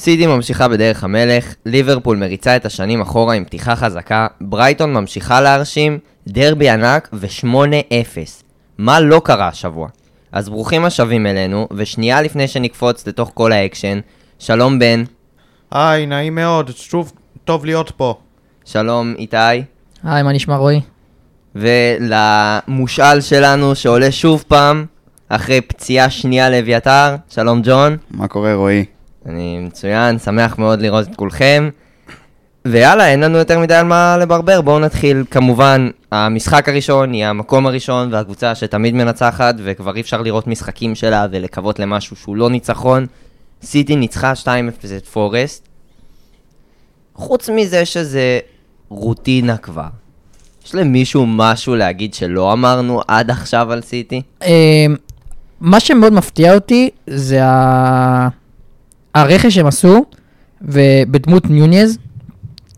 סיטי ממשיכה בדרך המלך, ליברפול מריצה את השנים אחורה עם פתיחה חזקה, ברייטון ממשיכה להרשים, דרבי ענק ו-8-0. מה לא קרה השבוע? אז ברוכים השבים אלינו, ושנייה לפני שנקפוץ לתוך כל האקשן, שלום בן, היי, נעים מאוד, שוב טוב להיות פה. שלום איתי, היי, מה נשמע רועי? ולמושאל שלנו שעולה שוב פעם, אחרי פציעה שנייה לאביתר, שלום ג'ון. מה קורה רועי? אני מצוין, שמח מאוד לראות את כולכם. ויאללה, אין לנו יותר מדי על מה לברבר, בואו נתחיל. כמובן, המשחק הראשון יהיה המקום הראשון, והקבוצה שתמיד מנצחת, וכבר אי אפשר לראות משחקים שלה ולקוות למשהו שהוא לא ניצחון. סיטי ניצחה 2-0 את פורסט. חוץ מזה שזה רוטינה כבר. יש למישהו משהו להגיד שלא אמרנו עד עכשיו על סיטי? אה, מה שמאוד מפתיע אותי זה ה... הרכש שהם עשו, ובדמות נוניז,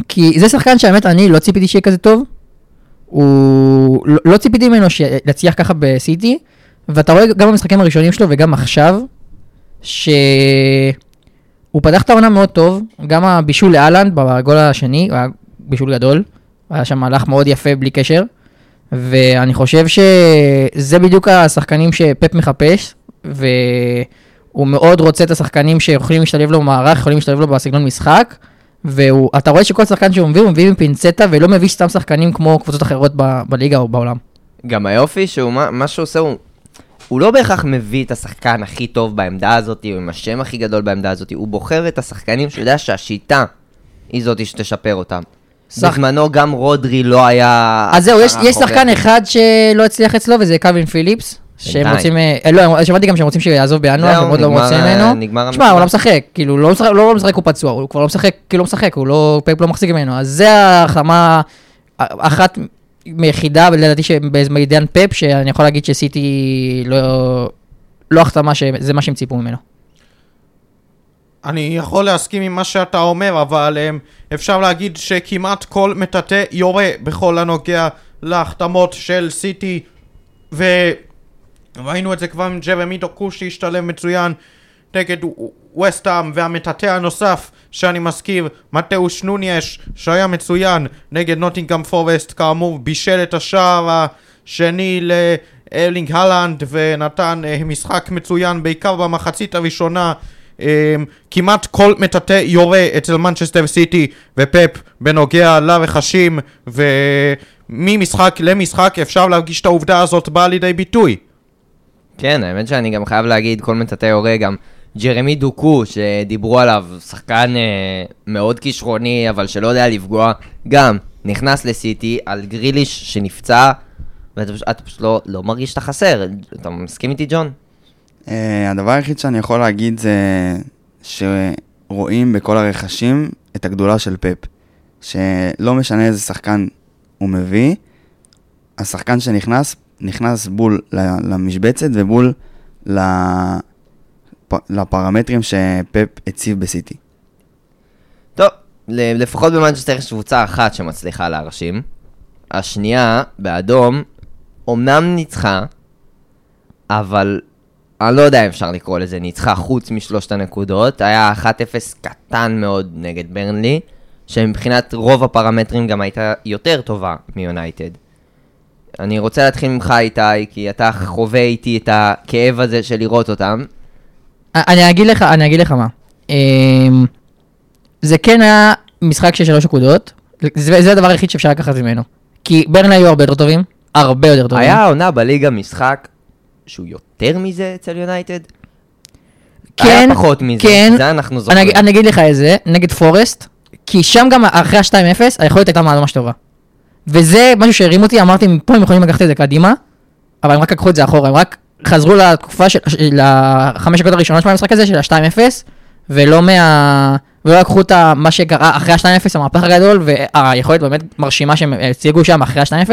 כי זה שחקן שהאמת אני לא ציפיתי שיהיה כזה טוב. הוא... לא, לא ציפיתי ממנו שיצליח ככה בסיטי, ואתה רואה גם במשחקים הראשונים שלו וגם עכשיו, שהוא פתח את העונה מאוד טוב, גם הבישול להאלנד בגול השני, הוא היה בישול גדול, היה שם מהלך מאוד יפה בלי קשר, ואני חושב שזה בדיוק השחקנים שפפ מחפש, והוא מאוד רוצה את השחקנים שיכולים להשתלב לו במערך, יכולים להשתלב לו בסגנון משחק, ואתה רואה שכל שחקן שהוא מביא, הוא מביא עם פינצטה, ולא מביא סתם שחקנים כמו קבוצות אחרות ב- בליגה או בעולם. גם היופי שהוא, מה, מה שהוא עושה הוא... הוא לא בהכרח מביא את השחקן הכי טוב בעמדה הזאת, או עם השם הכי גדול בעמדה הזאת, הוא בוחר את השחקנים שהוא יודע שהשיטה היא זאת שתשפר אותם. שח- בזמנו גם רודרי לא היה... אז זהו, יש, יש שחקן. אחד שלא הצליח אצלו, וזה קלווין פיליפס. שהם. רוצים, אה, אה, לא, שמעתי גם שהם רוצים שיעזוב בינואר, זהו, הם עוד לא רוצים ממנו. נגמר תשמע, הוא לא המשחק. משחק, כאילו, לא משחק, לא לא משחק, הוא פצוע, הוא כבר לא משחק, כאילו לא משחק, הוא לא, פפ לא מחזיק ממנו. אז זה ההחתמה אחת ויחידה, לדעתי, בעידן פפ, שאני יכול להגיד שסיטי לא, לא החתמה, שזה מה שהם ציפו ממנו. אני יכול להסכים עם מה שאתה אומר, אבל אפשר להגיד שכמעט כל מטאטא יורה בכל הנוגע להחתמות של סיטי, וראינו את זה כבר עם ג'רמי דוקו שהשתלם מצוין נגד וסטאם, והמטאטא הנוסף שאני מזכיר, מתאוש נוניאש, שהיה מצוין נגד נוטינגאם פורסט, כאמור בישל את השער השני לארלינג הלנד ונתן uh, משחק מצוין בעיקר במחצית הראשונה Um, כמעט כל מטאטא יורה אצל מנצ'סטר סיטי ופפ בנוגע לרכשים וממשחק למשחק אפשר להרגיש את העובדה הזאת באה לידי ביטוי. כן, האמת שאני גם חייב להגיד, כל מטאטא יורה גם ג'רמי דוקו, שדיברו עליו, שחקן אה, מאוד כישרוני, אבל שלא יודע לפגוע, גם נכנס לסיטי על גריליש שנפצע, ואתה פשוט, לא, לא מרגיש שאתה חסר. אתה מסכים איתי, ג'ון? Uh, הדבר היחיד שאני יכול להגיד זה שרואים בכל הרכשים את הגדולה של פפ. שלא משנה איזה שחקן הוא מביא, השחקן שנכנס, נכנס בול למשבצת ובול לפ- לפרמטרים שפפ הציב בסיטי. טוב, לפחות במנצ'סטר יש קבוצה אחת שמצליחה להרשים. השנייה, באדום, אמנם ניצחה, אבל אני לא יודע אם אפשר לקרוא לזה ניצחה חוץ משלושת הנקודות. היה 1-0 קטן מאוד נגד ברנלי, שמבחינת רוב הפרמטרים גם הייתה יותר טובה מיונייטד. אני רוצה להתחיל ממך איתי, כי אתה חווה איתי את הכאב הזה של לראות אותם. אני אגיד לך, אני אגיד לך מה. אמ, זה כן היה משחק של שלוש נקודות, זה, זה הדבר היחיד שאפשר לקחת ממנו. כי ברנלי היו הרבה יותר טובים, הרבה יותר טובים. היה העונה בליגה משחק שהוא יותר מזה אצל יונייטד? כן, היה פחות מזה, כן. זה אנחנו אני, זוכרים. אגיד- אני אגיד לך איזה, נגד פורסט, כי שם גם אחרי ה-2-0, היכולת הייתה ממש טובה. וזה משהו שהרים אותי, אמרתי, מפה הם יכולים לקחת את זה קדימה, אבל הם רק לקחו את זה אחורה, הם רק חזרו לתקופה של, החמש דקות הראשונות של המשחק הזה, של ה-2-0, ולא מה... ולא לקחו את מה שקרה אחרי ה-2-0, המהפך הגדול, והיכולת באמת מרשימה שהם הציגו שם אחרי ה-2-0,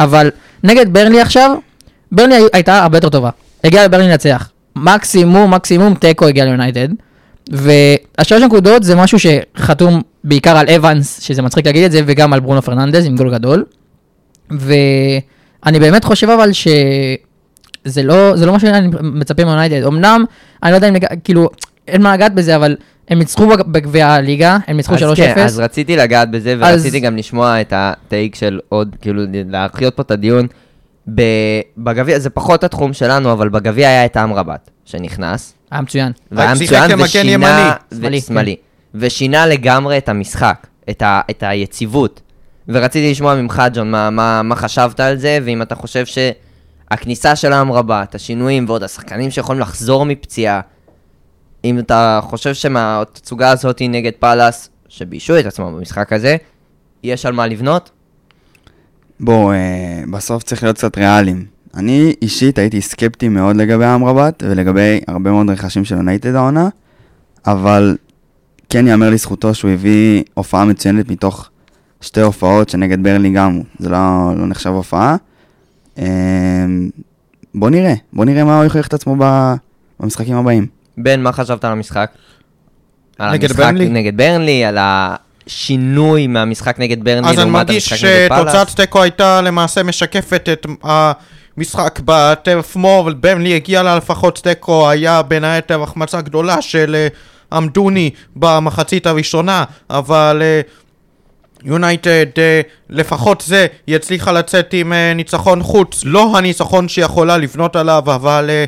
אבל נגד ברנלי עכשיו, ברנלי הי- הייתה הרבה יותר טובה. הגיעה לברנלי לנצח. מקסימום, מקסימום תיקו הגיע ליונייטד. והשלוש נקודות זה משהו שחתום בעיקר על אבנס, שזה מצחיק להגיד את זה, וגם על ברונו פרננדז עם גול גדול. ואני באמת חושב אבל שזה לא, זה לא מה שאני מצפה מיונייטד. אמנם, אני לא יודע אם, כאילו, אין מה לגעת בזה, אבל הם ניצחו בג- בגביע הליגה, הם ניצחו 3-0. אז כן, אז רציתי לגעת בזה, אז- ורציתי גם לשמוע את הטייק של עוד, כאילו, להחיות פה את הדיון. בגביע, זה פחות התחום שלנו, אבל בגביע היה את אמרבת, שנכנס, היה מצוין. והיה מצוין, כמגן ושינה... שמאלי, כן. שמאלי. ושינה לגמרי את המשחק, את, ה- את היציבות. ורציתי לשמוע ממך, ג'ון, מה, מה, מה חשבת על זה, ואם אתה חושב שהכניסה של אמרבת, השינויים ועוד השחקנים שיכולים לחזור מפציעה, אם אתה חושב שמהתצוגה הזאת נגד פאלאס, שביישו את עצמם במשחק הזה, יש על מה לבנות? בואו, אה, בסוף צריך להיות קצת ריאליים. אני אישית הייתי סקפטי מאוד לגבי אמרבת ולגבי הרבה מאוד רכשים של יונייטד העונה, אבל כן ייאמר לזכותו שהוא הביא הופעה מצוינת מתוך שתי הופעות שנגד ברלי גם, זה לא, לא נחשב הופעה. אה, בוא נראה, בוא נראה מה הוא יוכיח את עצמו במשחקים הבאים. בן, מה חשבת על המשחק? על נגד המשחק ברנלי? נגד ברנלי, על השינוי מהמשחק נגד אז אני לעומת מרגיש המשחק נגד פאלאס? שתוצאת תיקו הייתה למעשה משקפת את המשחק בטרף מור, וברנלי הגיע לה לפחות תיקו, היה בין היתר החמצה גדולה של אה, עמדוני במחצית הראשונה, אבל אה, יונייטד, אה, לפחות זה, היא הצליחה לצאת עם אה, ניצחון חוץ, לא הניצחון שהיא יכולה לבנות עליו, אבל אה,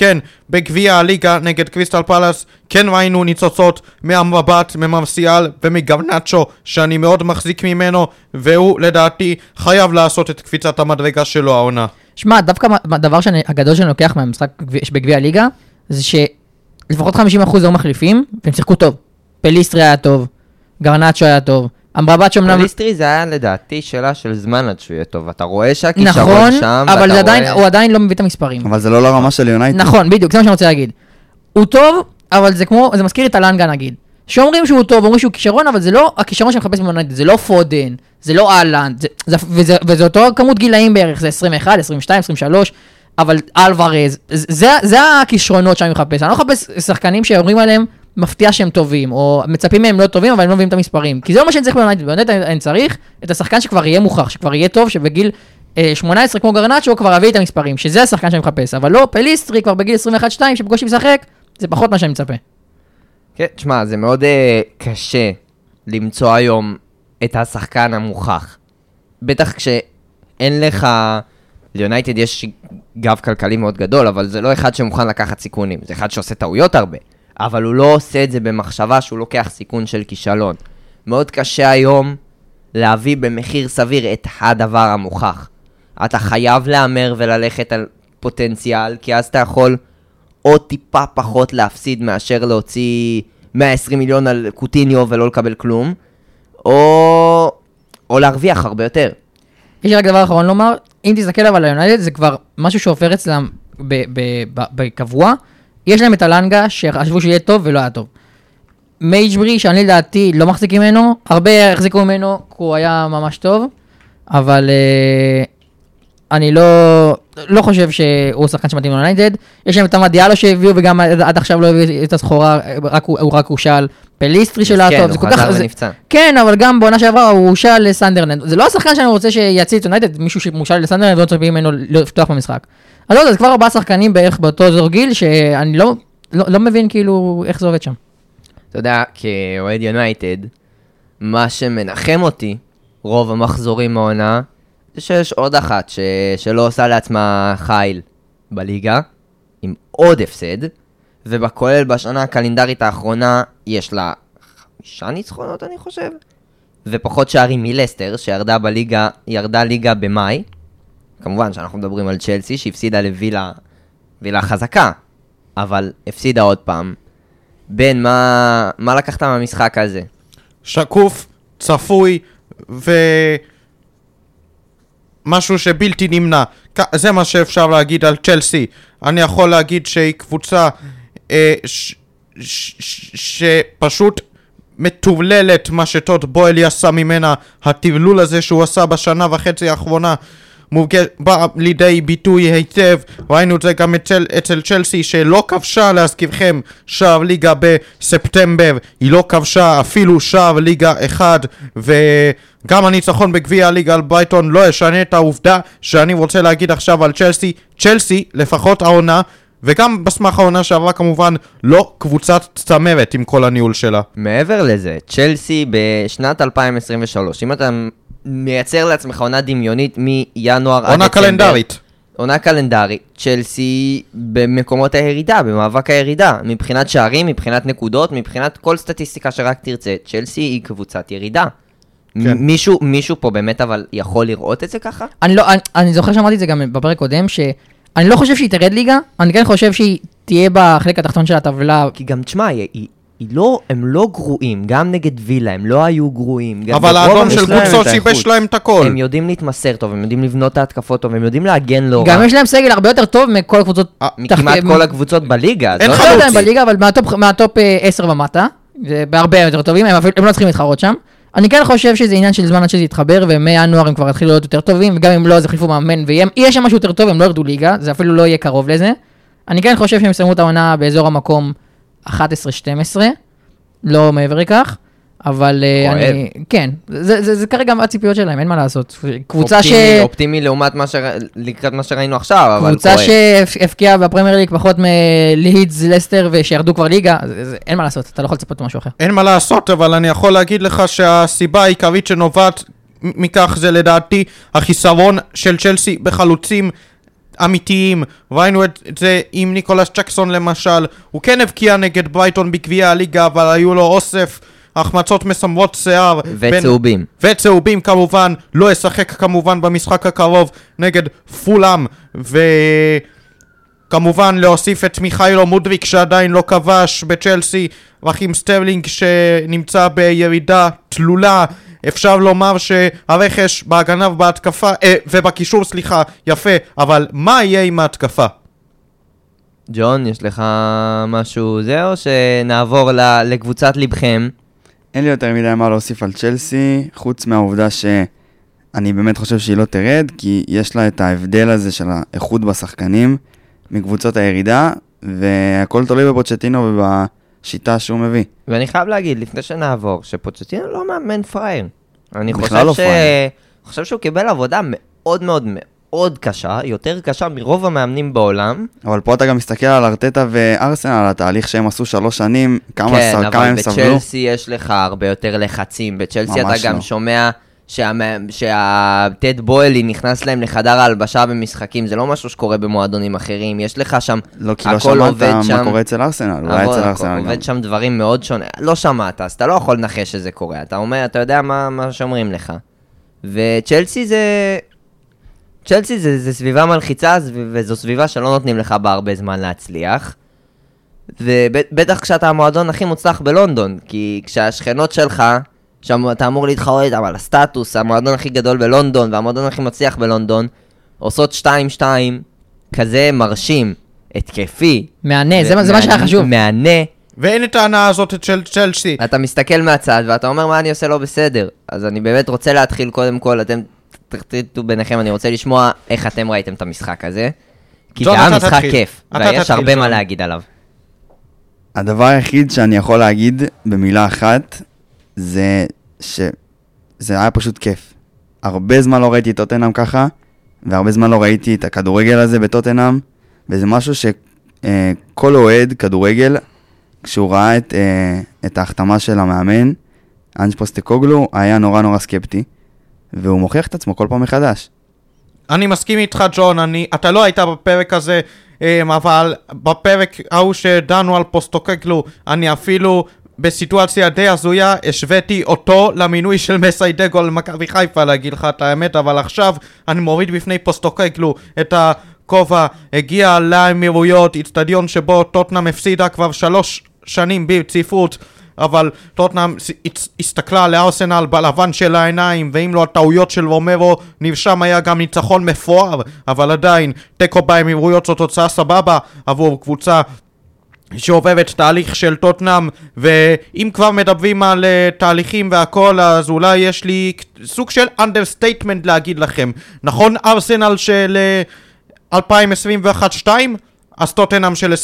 כן, בגביע הליגה נגד קריסטל פלאס, כן ראינו ניצוצות מהמבט, ממרסיאל ומגרנצ'ו, שאני מאוד מחזיק ממנו, והוא לדעתי חייב לעשות את קפיצת המדרגה שלו העונה. שמע, דווקא הדבר שאני- הגדול שאני לוקח מהמשחק גביע- בגביע הליגה, זה שלפחות 50% היו מחליפים, והם שיחקו טוב. פליסטרי היה טוב, גרנצ'ו היה טוב, אמרבט שאומנם... פליסטרי זה היה לדעתי שאלה של זמן עד שהוא יהיה טוב. אתה רואה שהכישרון נכון, שם, אבל ואתה זה עדיין, רואה- הוא עדיין לא מביא את המספרים. אבל זה לא לרמה של יונייטד. נכון, בדיוק, זה מה שאני רוצה להגיד. הוא טוב, אבל זה כמו, זה מזכיר את אלנגה נגיד. שאומרים שהוא טוב, אומרים שהוא כישרון, אבל זה לא הכישרון שמחפש ביונייטד, זה לא פודן, זה לא הולאנד, זה, זה, וזה, וזה אותו כמות גילאים בערך, זה 21, 22, 23, אבל אלוורז, זה, זה, זה הכישרונות שאני מחפש, אני לא מחפש שחקנים שאומרים עליהם, מפתיע שהם טובים, או מצפים מהם לא טובים, אבל הם לא מביאים את המספרים. כי זה לא מה שאני צריך ביונייטד, ביונייטד אני, צריך את השחקן שכבר יהיה מוכח, שכבר יהיה טוב, שבגיל אה, 18 כמו גרנצ'ו כבר יביא את המספרים, שזה השחקן שאני מחפש, אבל לא פליסטרי כבר בגיל 21-2 שבקושי משחק, זה פחות מה שאני מצפה. כן, תשמע, זה מאוד אה, קשה למצוא היום את השחקן המוכח. בטח כשאין לך... ליונייטד יש גב כלכלי מאוד גדול, אבל זה לא אחד שמוכן לקחת סיכונים. זה אחד שעושה טעויות הרבה, אבל הוא לא עושה את זה במחשבה שהוא לוקח סיכון של כישלון. מאוד קשה היום להביא במחיר סביר את הדבר המוכח. אתה חייב להמר וללכת על פוטנציאל, כי אז אתה יכול עוד טיפה פחות להפסיד מאשר להוציא 120 מיליון על קוטיניו ולא לקבל כלום, או, או להרוויח הרבה יותר. יש לי רק דבר אחרון לומר, אם תסתכל אבל על היונייטד זה כבר משהו שעובר אצלם ב- ב- ב- בקבוע, יש להם את אלנגה שחשבו שיהיה טוב ולא היה טוב. מג'ברי, שאני לדעתי לא מחזיק ממנו, הרבה החזיקו ממנו כי הוא היה ממש טוב, אבל אה, אני לא, לא חושב שהוא שחקן שמתאים ליונייטד. יש להם את אמד דיאלו שהביאו וגם עד עד עכשיו לא הביאו את הסחורה, רק הוא, הוא רק הושאל. פליסטרי שלו היה כן, טוב, הוא זה כל חזר ונפצע. כן, אבל גם בעונה שעברה הוא הושאל לסנדרלנד. זה לא השחקן שאני רוצה שיציל את יונייטד, מישהו שמושאל לסנדרלנד ולא מצפים ממנו לפתוח במשחק. אז לא יודע, זה כבר ארבעה שחקנים בערך באותו אזור גיל, שאני לא, לא, לא מבין כאילו איך זה עובד שם. אתה יודע, כאוהד יונייטד, מה שמנחם אותי, רוב המחזורים מהעונה, זה שיש עוד אחת ש... שלא עושה לעצמה חיל בליגה, עם עוד הפסד, ובכולל בשנה הקלנדרית האחרונה יש לה חמישה ניצחונות, אני חושב, ופחות שערים מלסטר, שירדה בליגה, ירדה ליגה במאי. כמובן שאנחנו מדברים על צ'לסי, שהפסידה לווילה, וילה חזקה, אבל הפסידה עוד פעם. בן, מה, מה לקחת מהמשחק הזה? שקוף, צפוי, ו... משהו שבלתי נמנע. זה מה שאפשר להגיד על צ'לסי. אני יכול להגיד שהיא קבוצה אה, ש- ש- שפשוט מטורללת מה שטוד בוילי עשה ממנה. הטרלול הזה שהוא עשה בשנה וחצי האחרונה בא לידי ביטוי היטב, ראינו את זה גם אצל, אצל צ'לסי שלא כבשה להזכירכם שער ליגה בספטמבר, היא לא כבשה אפילו שער ליגה אחד וגם הניצחון בגביע הליגה על ברייטון לא ישנה את העובדה שאני רוצה להגיד עכשיו על צ'לסי, צ'לסי לפחות העונה וגם בסמך העונה שעברה כמובן לא קבוצת צמרת עם כל הניהול שלה. מעבר לזה, צ'לסי בשנת 2023, אם אתה מייצר לעצמך עונה דמיונית מינואר עד עונה דצמבר, קלנדרית. עונה קלנדרית, צ'לסי במקומות הירידה, במאבק הירידה, מבחינת שערים, מבחינת נקודות, מבחינת כל סטטיסטיקה שרק תרצה, צ'לסי היא קבוצת ירידה. כן. מישהו, מישהו פה באמת אבל יכול לראות את זה ככה? אני לא, אני, אני זוכר שאמרתי את זה גם בפרק קודם, שאני לא חושב שהיא תרד ליגה, אני כן חושב שהיא תהיה בחלק התחתון של הטבלה. כי גם, תשמע, היא, היא לא, הם לא גרועים, גם נגד וילה הם לא היו גרועים. גם אבל האדום של את שיבש. להם את הכל. הם יודעים להתמסר טוב, הם יודעים לבנות את ההתקפות טוב, הם יודעים להגן לא גם רע. יש להם סגל הרבה יותר טוב מכל הקבוצות. אה, מכמעט כל הקבוצות בליגה. אין לא לא חלוץ. יודע אם בליגה, אבל מהטופ- מהטופ אה, 10 ומטה, זה בהרבה יותר טובים, הם הם לא צריכים להתחרות שם. אני כן חושב שזה עניין של זמן עד שזה יתחבר, ומינואר הם כבר יתחילו להיות יותר טובים, וגם אם לא, אז יחליפו מאמן, ויהיה שם משהו יותר טוב, הם לא ירדו ליגה, זה אפילו לא יהיה קרוב לזה. אני כן חושב שהם יסיימו את העונה באזור המקום 11-12, לא מעבר לכך, אבל כואב. אני, כן, זה, זה, זה כרגע הציפיות שלהם, אין מה לעשות. קבוצה ש... אופטימי, אופטימי לעומת מה שרא... לקראת מה שראינו עכשיו, אבל קבוצה כואב. שהבקיעה בפרמייר ליג פחות מלידס, לסטר, ושירדו כבר ליגה, זה- זה- אין מה לעשות, אתה לא יכול לצפות ממשהו אחר. אין מה לעשות, אבל אני יכול להגיד לך שהסיבה העיקרית שנובעת מכך זה לדעתי החיסרון של צ'לסי בחלוצים אמיתיים. ראינו את זה עם ניקולס ג'קסון למשל, הוא כן הבקיע נגד ברייטון בגביע הליגה, אבל היו לו אוסף החמצות מסמרות שיער. בין- וצהובים. וצהובים כמובן, לא ישחק כמובן במשחק הקרוב נגד פולאם, וכמובן להוסיף את מיכאילו מודריק שעדיין לא כבש בצ'לסי, רחים סטרלינג שנמצא בירידה תלולה. אפשר לומר שהרכש בהגנה ובהתקפה, אה, ובקישור סליחה, יפה, אבל מה יהיה עם ההתקפה? ג'ון, יש לך משהו זה, או שנעבור ל- לקבוצת לבכם? אין לי יותר מדי מה להוסיף על צ'לסי, חוץ מהעובדה שאני באמת חושב שהיא לא תרד, כי יש לה את ההבדל הזה של האיכות בשחקנים מקבוצות הירידה, והכל תלוי בפוצ'טינו ובשיטה שהוא מביא. ואני חייב להגיד, לפני שנעבור, שפוצ'טינו לא מאמן פראייר. אני חושב לא ש... חושב שהוא קיבל עבודה מאוד מאוד מאוד קשה, יותר קשה מרוב המאמנים בעולם. אבל פה אתה גם מסתכל על ארטטה וארסנל, על התהליך שהם עשו שלוש שנים, כמה, כן, ס... כמה אבל הם סבלו. בצ'לסי יש לך הרבה יותר לחצים. בצ'לסי אתה ממש גם לא. שומע שהטד בוילי נכנס להם לחדר ההלבשה במשחקים, זה לא משהו שקורה במועדונים אחרים. יש לך שם, לא, כי לא שמעת מה שם. קורה אצל ארסנל, אולי אצל ארסנל גם. עובד שם דברים מאוד שונים. לא שמעת, אז אתה לא יכול לנחש שזה קורה. אתה אומר, אתה יודע מה, מה שאומרים לך. וצ'לסי זה... צ'לסי זה, זה סביבה מלחיצה, זו- וזו סביבה שלא נותנים לך בה הרבה זמן להצליח. ובטח כשאתה המועדון הכי מוצלח בלונדון, כי כשהשכנות שלך, שם אתה אמור להתחרות איתם על הסטטוס, המועדון הכי גדול בלונדון והמועדון הכי מצליח בלונדון, עושות 2-2 כזה מרשים, התקפי. מהנה, זה מה- זה מה שהיה חשוב. מהנה, ואין את ההנאה הזאת של צ'לסי. אתה מסתכל מהצד ואתה אומר מה אני עושה לא בסדר. אז אני באמת רוצה להתחיל קודם כל, אתם תחליטו ביניכם, אני רוצה לשמוע איך אתם ראיתם את המשחק הזה. כי זה היה משחק תתחיל. כיף, ויש הרבה מה. להגיד עליו. הדבר היחיד שאני יכול להגיד במילה אחת, זה שזה היה פשוט כיף. הרבה זמן לא ראיתי את טוטנאם ככה, והרבה זמן לא ראיתי את הכדורגל הזה בטוטנאם, וזה משהו שכל אוהד כדורגל, כשהוא ראה את, אה, את ההחתמה של המאמן, אנג' פוסטקוגלו, היה נורא נורא סקפטי, והוא מוכיח את עצמו כל פעם מחדש. אני מסכים איתך, ג'ון, אני, אתה לא היית בפרק הזה, אמ, אבל בפרק ההוא שדנו על פוסטוקקלו, אני אפילו בסיטואציה די הזויה, השוויתי אותו למינוי של מסיידגו למכבי חיפה, להגיד לך את האמת, אבל עכשיו אני מוריד בפני פוסטוקקלו את הכובע, הגיע לאמירויות, איצטדיון שבו טוטנאם הפסידה כבר שלוש שנים ברציפות. אבל טוטנאם הסתכלה לארסנל בלבן של העיניים, ואם לא הטעויות של רומרו, נרשם היה גם ניצחון מפואר, אבל עדיין, תיקו באמירויות זו תוצאה סבבה עבור קבוצה שעוברת תהליך של טוטנאם, ואם כבר מדברים על אה, תהליכים והכל, אז אולי יש לי סוג של understatement להגיד לכם. נכון ארסנל של אה, 2021-2? אז טוטנאם של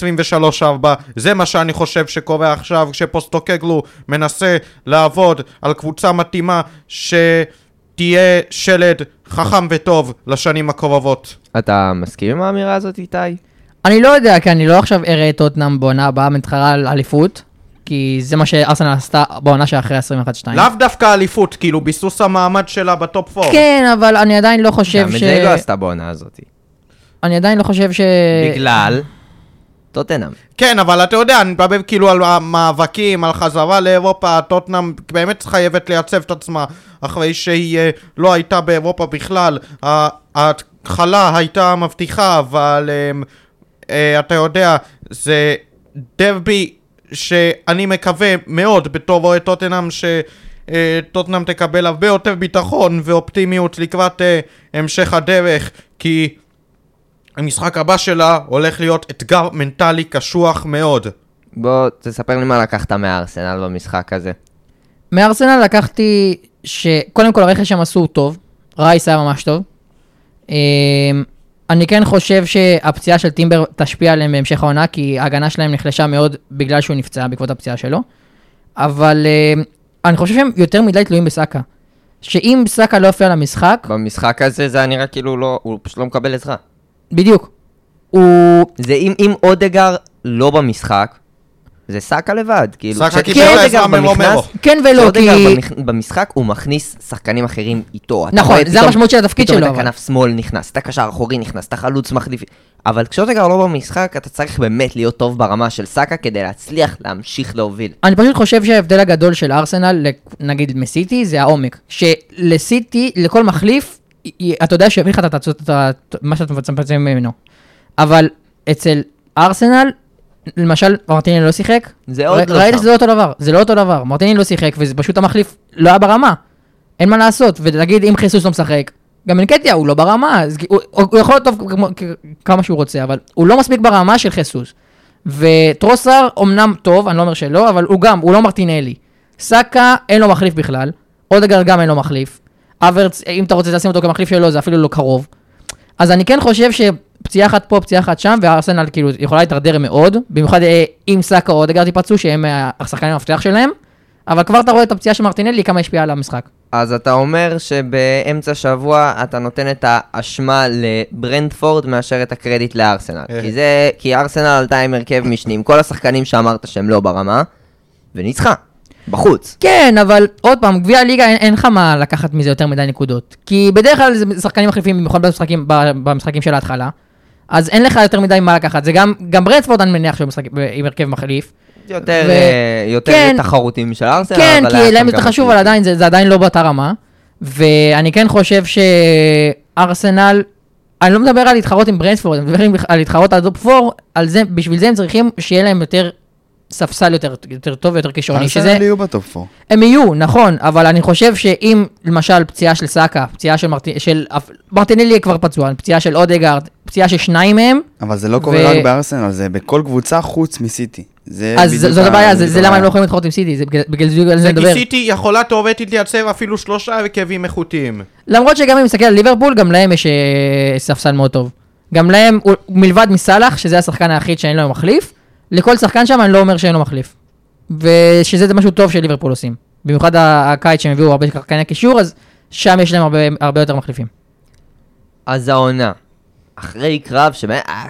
23-4, זה מה שאני חושב שקורה עכשיו כשפוסטוקגלו מנסה לעבוד על קבוצה מתאימה שתהיה שלד חכם וטוב לשנים הקרובות. אתה מסכים עם האמירה הזאת, איתי? אני לא יודע, כי אני לא עכשיו אראה את טוטנאם בעונה הבאה מתחרה על אליפות, כי זה מה שארסנל עשתה בעונה שאחרי 21-2. לאו דווקא אליפות, כאילו ביסוס המעמד שלה בטופ 4. כן, אבל אני עדיין לא חושב גם את ש... זה היא לא עשתה בעונה הזאת. אני עדיין לא חושב ש... בגלל טוטנאם. כן, אבל אתה יודע, אני מדבר כאילו על המאבקים, על חזרה לאירופה, טוטנאם באמת חייבת לייצב את עצמה אחרי שהיא אה, לא הייתה באירופה בכלל. ההתחלה הייתה מבטיחה, אבל אה, אתה יודע, זה דרבי שאני מקווה מאוד בתור אוהד טוטנאם ש... אה, טוטנאם תקבל הרבה יותר ביטחון ואופטימיות לקראת אה, המשך הדרך, כי המשחק הבא שלה הולך להיות אתגר מנטלי קשוח מאוד. בוא, תספר לי מה לקחת מהארסנל במשחק הזה. מארסנל לקחתי שקודם כל הרכש שהם עשו הוא טוב, רייס היה ממש טוב. אני כן חושב שהפציעה של טימבר תשפיע עליהם בהמשך העונה, כי ההגנה שלהם נחלשה מאוד בגלל שהוא נפצע בעקבות הפציעה שלו. אבל אמ, אני חושב שהם יותר מדי תלויים בסאקה. שאם סאקה לא יופיע למשחק, במשחק הזה זה היה נראה כאילו לא, הוא פשוט לא מקבל עזרה. בדיוק. הוא... זה אם, אם אודגר לא במשחק, זה סאקה לבד. כאילו, סאקה כש- קיבל כשאודגר עזרה במכנס- מרומרו. כן ולא, כי... במשחק הוא מכניס שחקנים אחרים איתו. נכון, זה פתאום- המשמעות של התפקיד פתאום שלו, את אבל. הכנף שמאל נכנס, את הקשר האחורי נכנס, את החלוץ מחליף. אבל כשאודגר לא במשחק, אתה צריך באמת להיות טוב ברמה של סאקה כדי להצליח להמשיך להוביל. אני פשוט חושב שההבדל הגדול של ארסנל, נגיד מסיטי, זה העומק. שלסיטי, לכל מחליף, אתה יודע שיביא לך את את מה שאתה מצפה ממנו. אבל אצל ארסנל, למשל, מרטיני לא שיחק. זה עוד לא ראית שם. שזה לא אותו דבר, זה לא אותו דבר. מרטיני לא שיחק, וזה פשוט המחליף לא היה ברמה. אין מה לעשות, ונגיד אם חיסוס לא משחק, גם אנקטיה הוא לא ברמה, אז הוא, הוא יכול להיות טוב כמה שהוא רוצה, אבל הוא לא מספיק ברמה של חיסוס. וטרוסר אמנם טוב, אני לא אומר שלא, אבל הוא גם, הוא לא מרטינלי. סאקה אין לו מחליף בכלל, אודגר גם אין לו מחליף. אברץ, אם אתה רוצה לשים אותו כמחליף שלו, זה אפילו לא קרוב. אז אני כן חושב שפציעה אחת פה, פציעה אחת שם, וארסנל כאילו יכולה להתדרדר מאוד, במיוחד אה, אם סאקה או אודגר תיפצעו, שהם אה, השחקנים המפתח שלהם, אבל כבר אתה רואה את הפציעה של מרטינלי, כמה השפיעה על המשחק. אז אתה אומר שבאמצע שבוע אתה נותן את האשמה לברנדפורד מאשר את הקרדיט לארסנל. אה. כי זה, כי ארסנל עלתה עם הרכב משני, עם כל השחקנים שאמרת שהם לא ברמה, וניצחה, בחוץ. כן, אבל עוד פעם, גביע הליגה אין, אין לך מה לקחת מזה יותר מדי נקודות. כי בדרך כלל זה שחקנים מחליפים, במיוחד במשחקים, במשחקים של ההתחלה. אז אין לך יותר מדי מה לקחת. זה גם, גם ברנטפורד אני מניח שהוא משחק עם הרכב מחליף. יותר, ו- אה, יותר כן. תחרותיים של ארסנל, כן, אבל כי היה להם זה גם חשוב. אבל עדיין, זה, זה עדיין לא באותה רמה. ואני כן חושב שארסנל, אני לא מדבר על להתחרות עם ברנטפורד, אני מדבר על להתחרות על טופ 4, על זה, בשביל זה הם צריכים שיהיה להם יותר ספסל יותר, יותר טוב ויותר כישרוני, שזה... ארסנל יהיו בטופ 4. הם יהיו, נכון, אבל אני חושב שאם למשל פציעה של סאקה, פציעה של, מרט... של... מרטינלי כבר פצוע, פציעה של אודגרד, פציעה של שניים מהם, אבל זה לא קורה ו- רק בארסנל, זה בכל קבוצה חוץ מסיטי. זה אז בדיוק זאת הבעיה, זה, זה למה הם. לא יכולים להתחרות עם סיטי, זה בגלל- זה זה נדבר. כי סיטי יכולה תאורטית לייצר אפילו שלושה הרכבים איכותיים. למרות שגם אם נסתכל על ליברפול, גם להם יש אה, ספסל מאוד טוב. גם להם, מלבד מסאלח, שזה השחקן היחיד שאין לו מחליף, לכל שחקן שם אני לא אומר שאין לו מחליף. ושזה משהו טוב שליברפול עושים. במיוחד הקיץ שהם הביאו הרבה שחקני קישור, אז שם יש להם הרבה, הרבה יותר מחליפים. אז העונה, אחרי קרב שבאמת היה